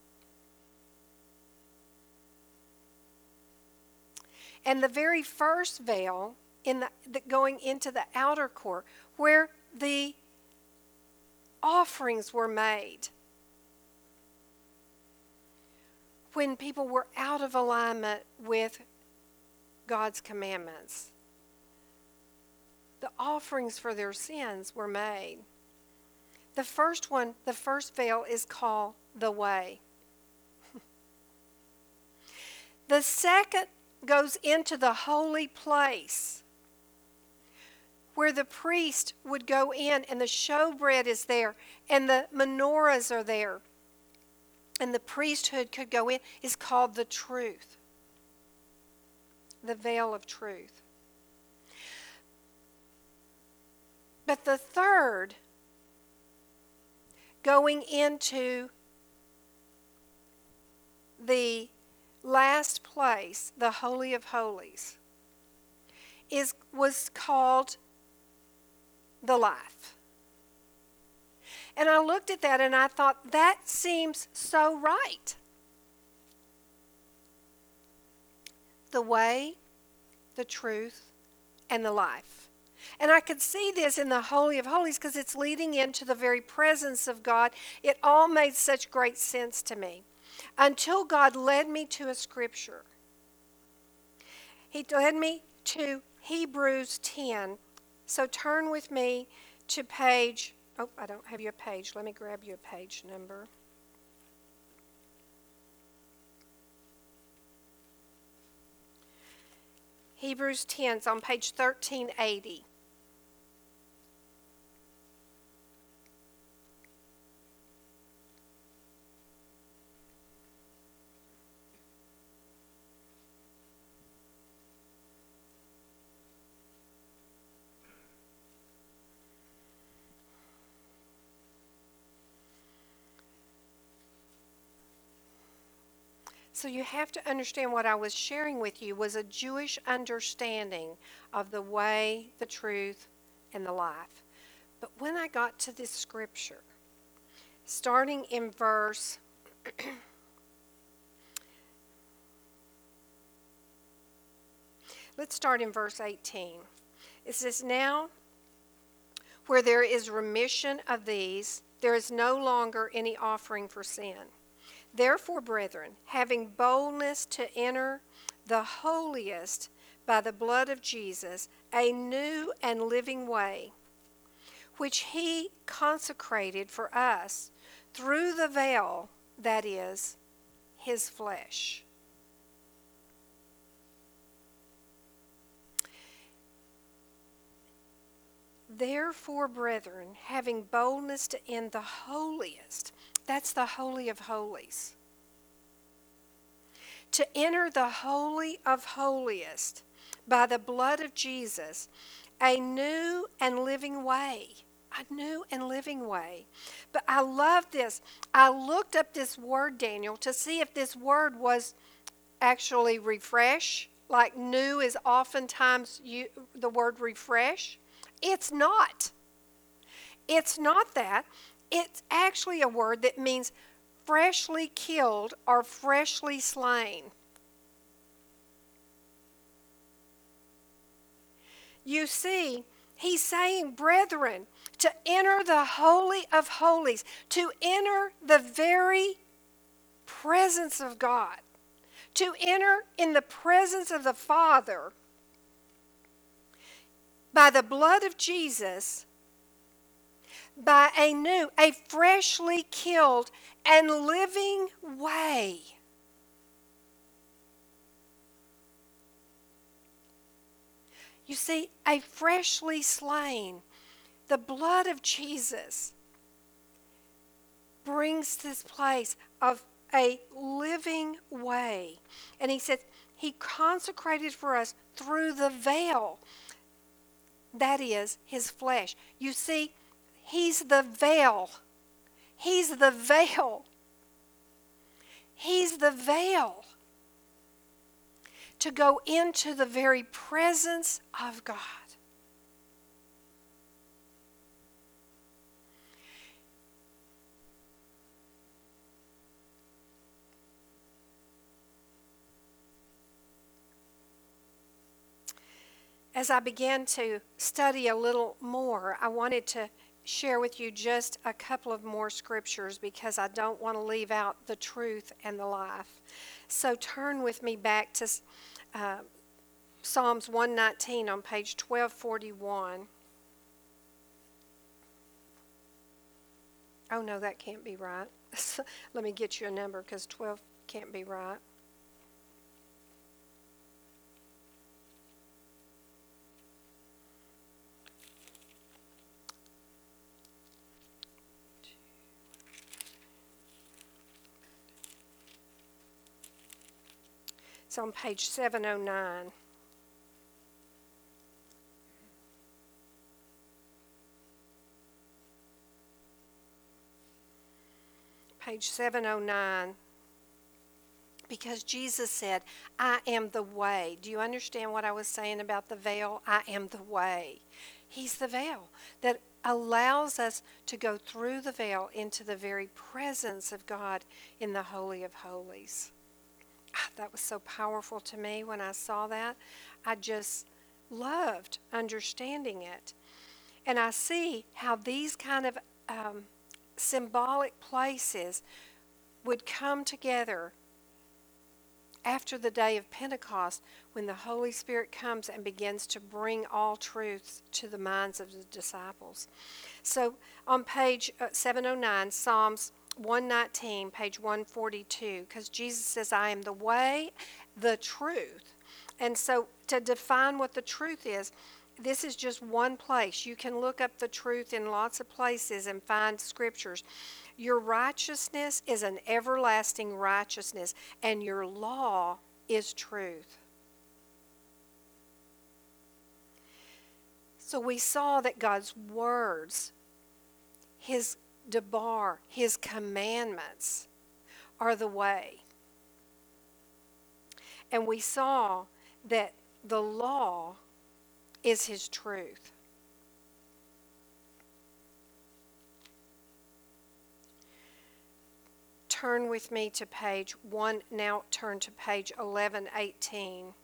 S5: And the very first veil in the, the going into the outer court where the offerings were made when people were out of alignment with God's commandments. The offerings for their sins were made. The first one, the first veil, is called the way. [LAUGHS] the second goes into the holy place where the priest would go in and the showbread is there and the menorahs are there. And the priesthood could go in is called the truth the veil of truth. But the third going into the last place the holy of holies is was called the life. And I looked at that and I thought, that seems so right. The way, the truth, and the life. And I could see this in the Holy of Holies because it's leading into the very presence of God. It all made such great sense to me until God led me to a scripture. He led me to Hebrews 10. So turn with me to page, oh, I don't have you a page. Let me grab you a page number. Hebrews 10 is on page 1380. So you have to understand what I was sharing with you was a Jewish understanding of the way, the truth, and the life. But when I got to this scripture, starting in verse [CLEARS THROAT] Let's start in verse 18. It says, Now, where there is remission of these, there is no longer any offering for sin. Therefore, brethren, having boldness to enter the holiest by the blood of Jesus, a new and living way, which he consecrated for us through the veil that is his flesh. Therefore, brethren, having boldness to enter the holiest, that's the Holy of Holies. To enter the Holy of Holiest by the blood of Jesus, a new and living way. A new and living way. But I love this. I looked up this word, Daniel, to see if this word was actually refresh, like new is oftentimes you, the word refresh. It's not. It's not that. It's actually a word that means freshly killed or freshly slain. You see, he's saying, brethren, to enter the Holy of Holies, to enter the very presence of God, to enter in the presence of the Father by the blood of Jesus by a new, a freshly killed and living way. You see, a freshly slain, the blood of Jesus brings this place of a living way. And he said, He consecrated for us through the veil. That is his flesh. You see, He's the veil. He's the veil. He's the veil to go into the very presence of God. As I began to study a little more, I wanted to share with you just a couple of more scriptures because I don't want to leave out the truth and the life. So turn with me back to uh, Psalms 119 on page 1241. Oh, no, that can't be right. [LAUGHS] Let me get you a number because 12 can't be right. It's on page 709. Page 709. Because Jesus said, I am the way. Do you understand what I was saying about the veil? I am the way. He's the veil that allows us to go through the veil into the very presence of God in the Holy of Holies. Ah, that was so powerful to me when I saw that. I just loved understanding it. And I see how these kind of um, symbolic places would come together after the day of Pentecost when the Holy Spirit comes and begins to bring all truths to the minds of the disciples. So on page uh, 709, Psalms 119, page 142, because Jesus says, I am the way, the truth. And so to define what the truth is, this is just one place. You can look up the truth in lots of places and find scriptures. Your righteousness is an everlasting righteousness, and your law is truth. So we saw that God's words, His debar, His commandments, are the way. And we saw that the law is His truth. Turn with me to page one, now turn to page 1118.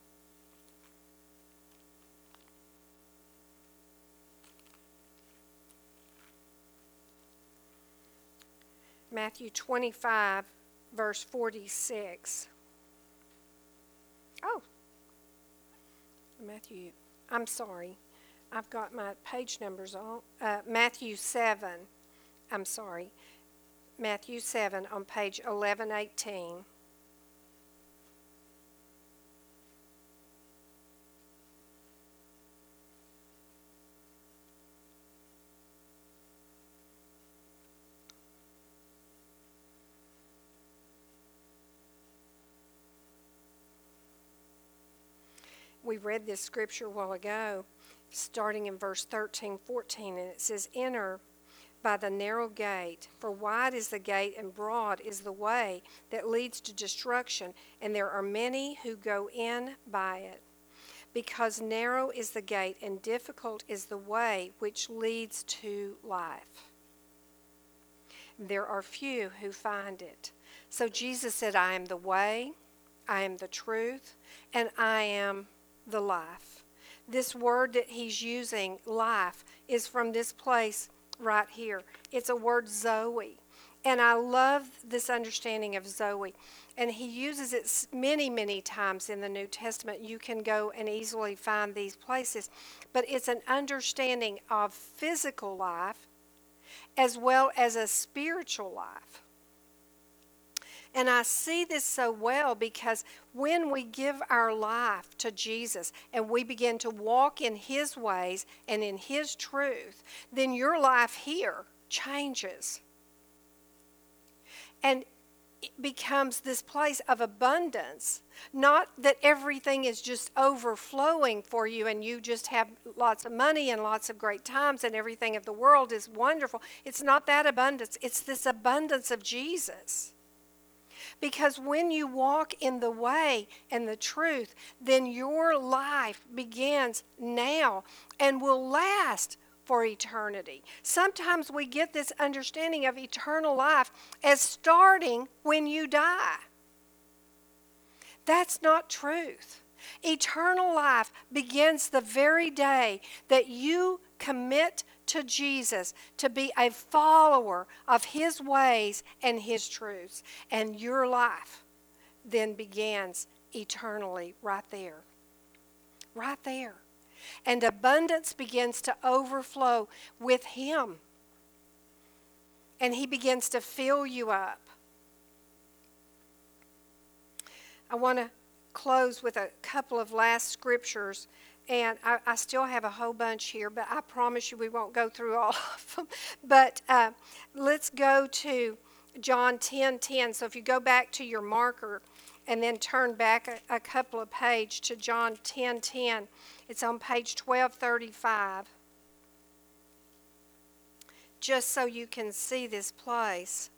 S5: Matthew 25, verse 46. Oh, Matthew, I'm sorry. I've got my page numbers on. Uh, Matthew 7, I'm sorry. Matthew 7 on page 1118. We read this scripture a while ago, starting in verse 13, 14, and it says, Enter by the narrow gate, for wide is the gate and broad is the way that leads to destruction, and there are many who go in by it. Because narrow is the gate and difficult is the way which leads to life. There are few who find it. So Jesus said, I am the way, I am the truth, and I am the life. This word that he's using, life, is from this place right here. It's a word Zoe. And I love this understanding of Zoe. And he uses it many, many times in the New Testament. You can go and easily find these places. But it's an understanding of physical life as well as a spiritual life. And I see this so well because when we give our life to Jesus and we begin to walk in His ways and in His truth, then your life here changes. And it becomes this place of abundance. Not that everything is just overflowing for you and you just have lots of money and lots of great times and everything of the world is wonderful. It's not that abundance, it's this abundance of Jesus. Because when you walk in the way and the truth, then your life begins now and will last for eternity. Sometimes we get this understanding of eternal life as starting when you die. That's not truth. Eternal life begins the very day that you commit to Jesus to be a follower of His ways and His truths. And your life then begins eternally right there. Right there. And abundance begins to overflow with Him. And He begins to fill you up. I want to close with a couple of last scriptures and I, I, still have a whole bunch here, but I promise you we won't go through all [LAUGHS] of them. But uh, let's go to John 10 10. So if you go back to your marker and then turn back a, a couple of pages to John 10 10, it's on page 1235. Just so you can see this place.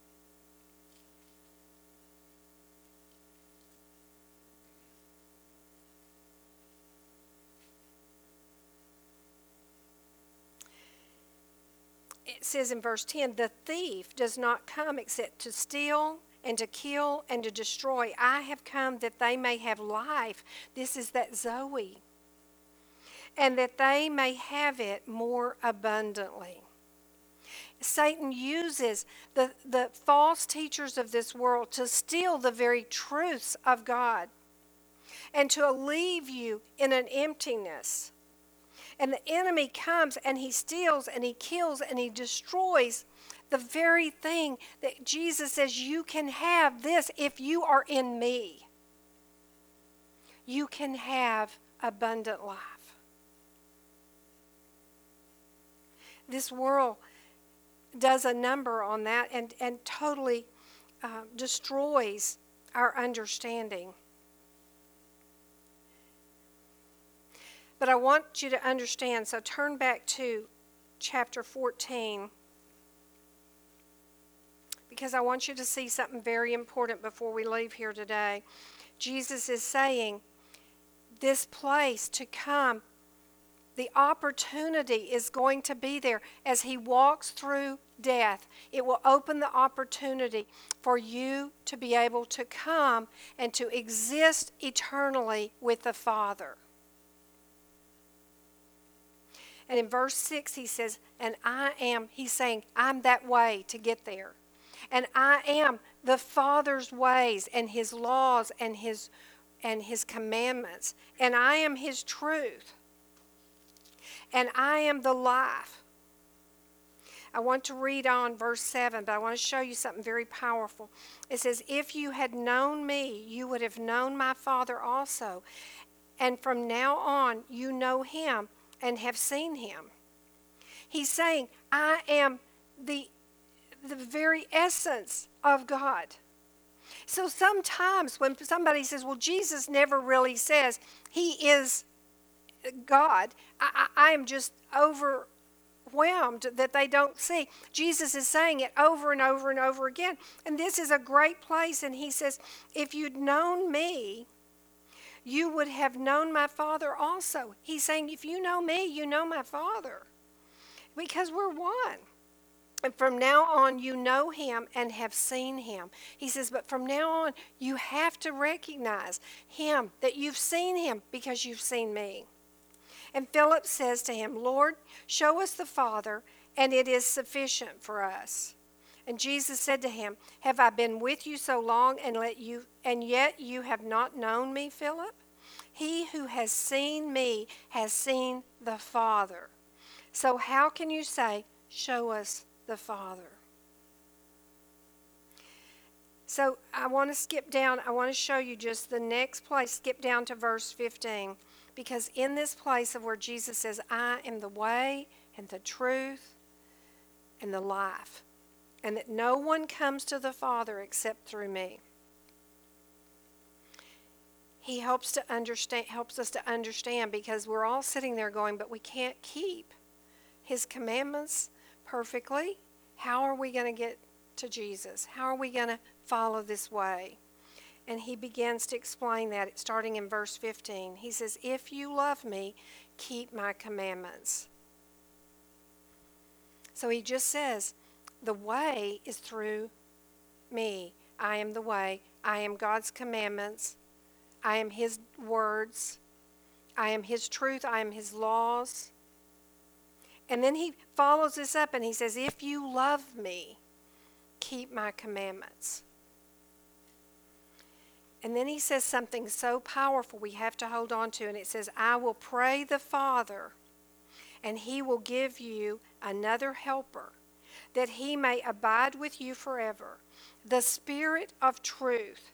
S5: It says in verse 10 the thief does not come except to steal and to kill and to destroy. I have come that they may have life. This is that Zoe. And that they may have it more abundantly. Satan uses the, the false teachers of this world to steal the very truths of God and to leave you in an emptiness. And the enemy comes and he steals and he kills and he destroys the very thing that Jesus says you can have this if you are in me. You can have abundant life. This world does a number on that and, and totally uh, destroys our understanding. But I want you to understand, so turn back to chapter 14 because I want you to see something very important before we leave here today. Jesus is saying, This place to come the opportunity is going to be there as he walks through death. It will open the opportunity for you to be able to come and to exist eternally with the Father. And in verse 6, he says, And I am, he's saying, I'm that way to get there. And I am the Father's ways and his laws and his and his commandments. And I am his truth and I am the life. I want to read on verse 7, but I want to show you something very powerful. It says, If you had known me, you would have known my Father also. And from now on, you know him and have seen him. He's saying, I am the, the very essence of God. So sometimes when somebody says, Well, Jesus never really says he is God, I, I, I am just overwhelmed that they don't see. Jesus is saying it over and over and over again. And this is a great place. And he says, If you'd known me, you would have known my Father also. He's saying, If you know me, you know my Father. Because we're one. And from now on, you know him and have seen him. He says, but from now on, you have to recognize him, that you've seen him because you've seen me. And Philip says to him, Lord, show us the Father, and it is sufficient for us. And Jesus said to him, Have I been with you so long and let you and yet you have not known me, Philip? He who has seen me has seen the Father. So how can you say, Show us the Father? So I want to skip down. I want to show you just the next place. Skip down to verse 15. Because in this place of where Jesus says, I am the way and the truth and the life, and that no one comes to the Father except through me. He helps to understand helps us to understand because we're all sitting there going, but we can't keep his commandments perfectly. How are we going to get to Jesus? How are we going to follow this way? and he begins to explain that starting in verse 15. He says, If you love me, keep my commandments. So he just says, The way is through me. I am the way. I am God's commandments. I am his words. I am his truth. I am his laws. And then he follows this up and he says, If you love me, keep my commandments. And then he says something so powerful we have to hold on to, and it says, I will pray the Father, and he will give you another helper, that he may abide with you forever, the Spirit of truth,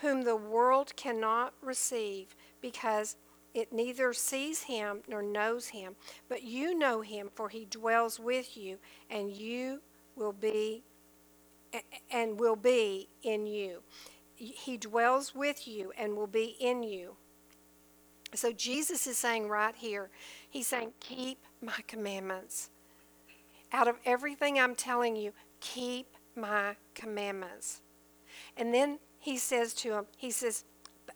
S5: whom the world cannot receive, because it neither sees him nor knows him. But you know him, for he dwells with you, and you will be and will be in you he dwells with you and will be in you. So Jesus is saying right here, he's saying, keep my commandments. Out of everything I'm telling you, keep my commandments. And then he says to him, he says,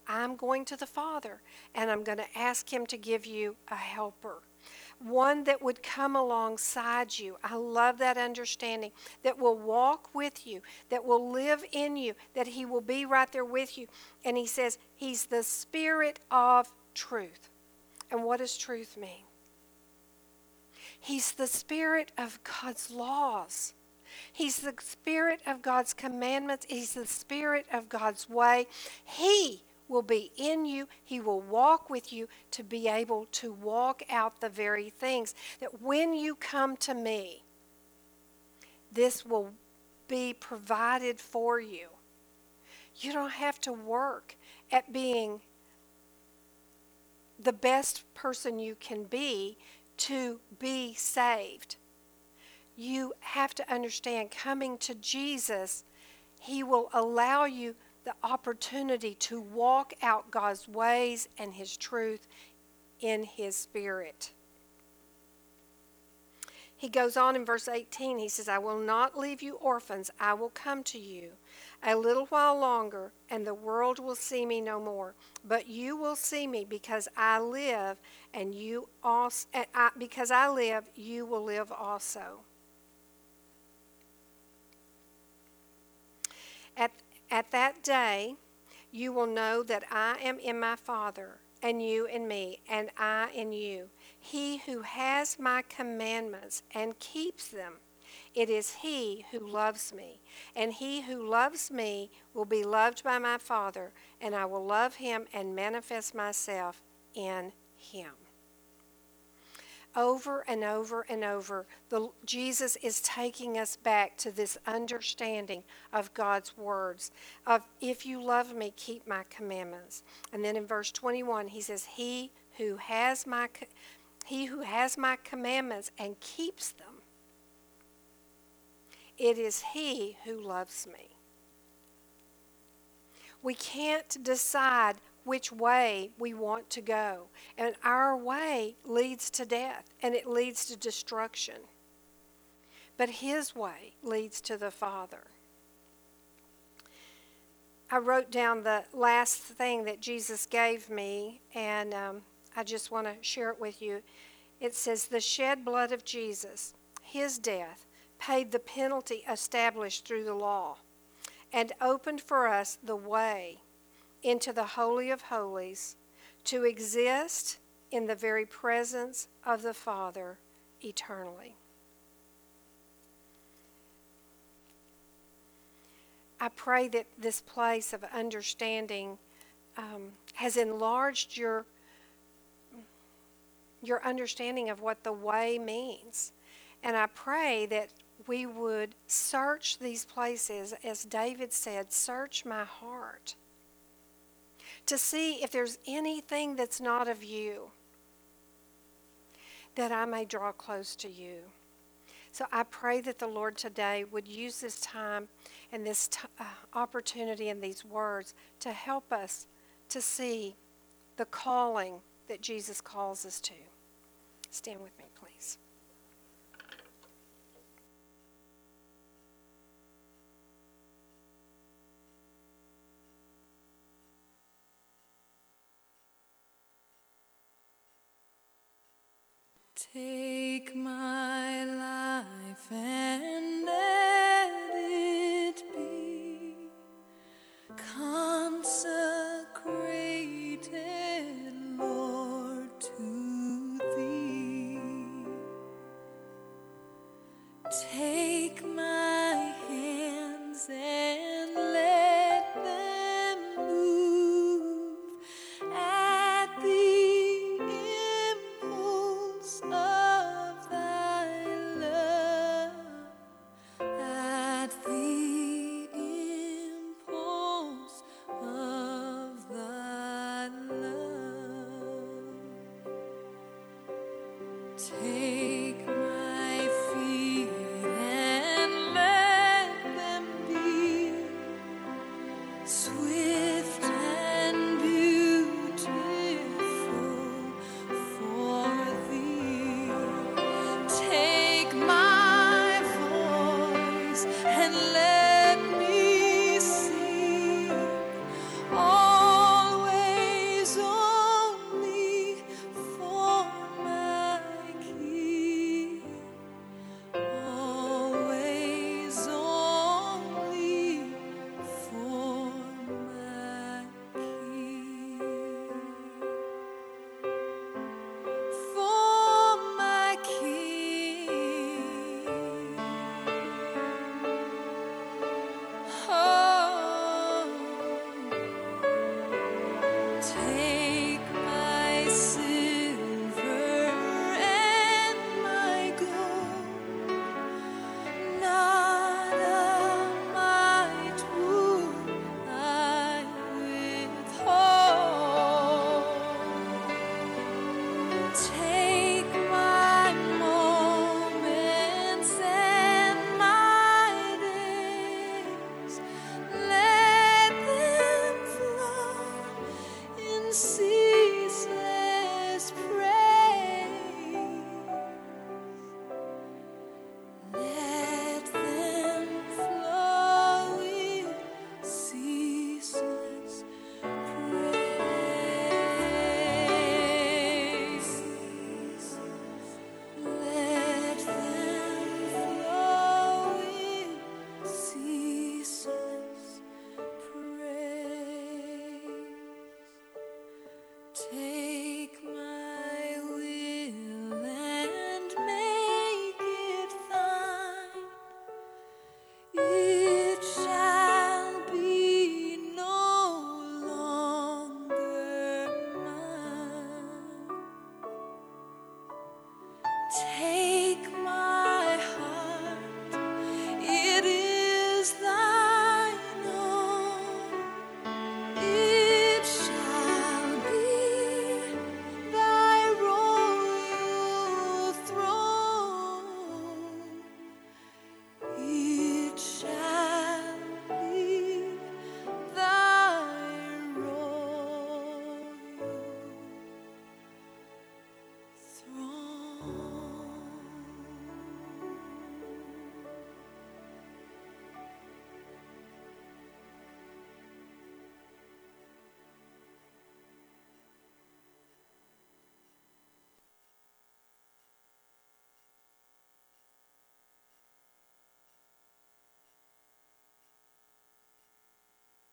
S5: I'm going to the Father and I'm going to ask him to give you a helper. one that would come alongside you. I love that understanding that will walk with you, that will live in you, that He will be right there with you. And He says, He's the Spirit of truth. And what does truth mean? He's the Spirit of God's laws. He's the Spirit of God's commandments. He's the Spirit of God's way. He will be in you. He will walk with you to be able to walk out the very things that when you come to me, this will be provided for you. You don't have to work at being the best person you can be to be saved. You have to understand coming to Jesus, He will allow you the opportunity to walk out God's ways and His truth in His Spirit. He goes on in verse 18, he says, I will not leave you orphans, I will come to you. A little while longer, and the world will see me no more. But you will see me because I live, and you also, I, because I live, you will live also. At, at that day, you will know that I am in my Father, and you in me, and I in you. He who has my commandments and keeps them, it is he who loves me. And he who loves me will be loved by my Father, and I will love him and manifest myself in him. Over and over and over, the, Jesus is taking us back to this understanding of God's words of if you love me, keep my commandments. And then in verse 21, he says, He who has my he who has my commandments and keeps them, it is he who loves me. We can't decide which way we want to go. And our way leads to death and it leads to destruction. But His way leads to the Father. I wrote down the last thing that Jesus gave me, and um, I just want to share it with you. It says, The shed blood of Jesus, his death, paid the penalty established through the law and opened for us the way into the Holy of Holies to exist in the very presence of the Father eternally. I pray that this place of understanding um, has enlarged your your understanding of what the way means. And I pray that we would search these places, as David said, search my heart to see if there's anything that's not of you, that I may draw close to you. So I pray that the Lord today would use this time and this t- uh, opportunity and these words to help us to see the calling that Jesus calls us to. Stand with me,
S6: Take my life and let it be. Consecrated,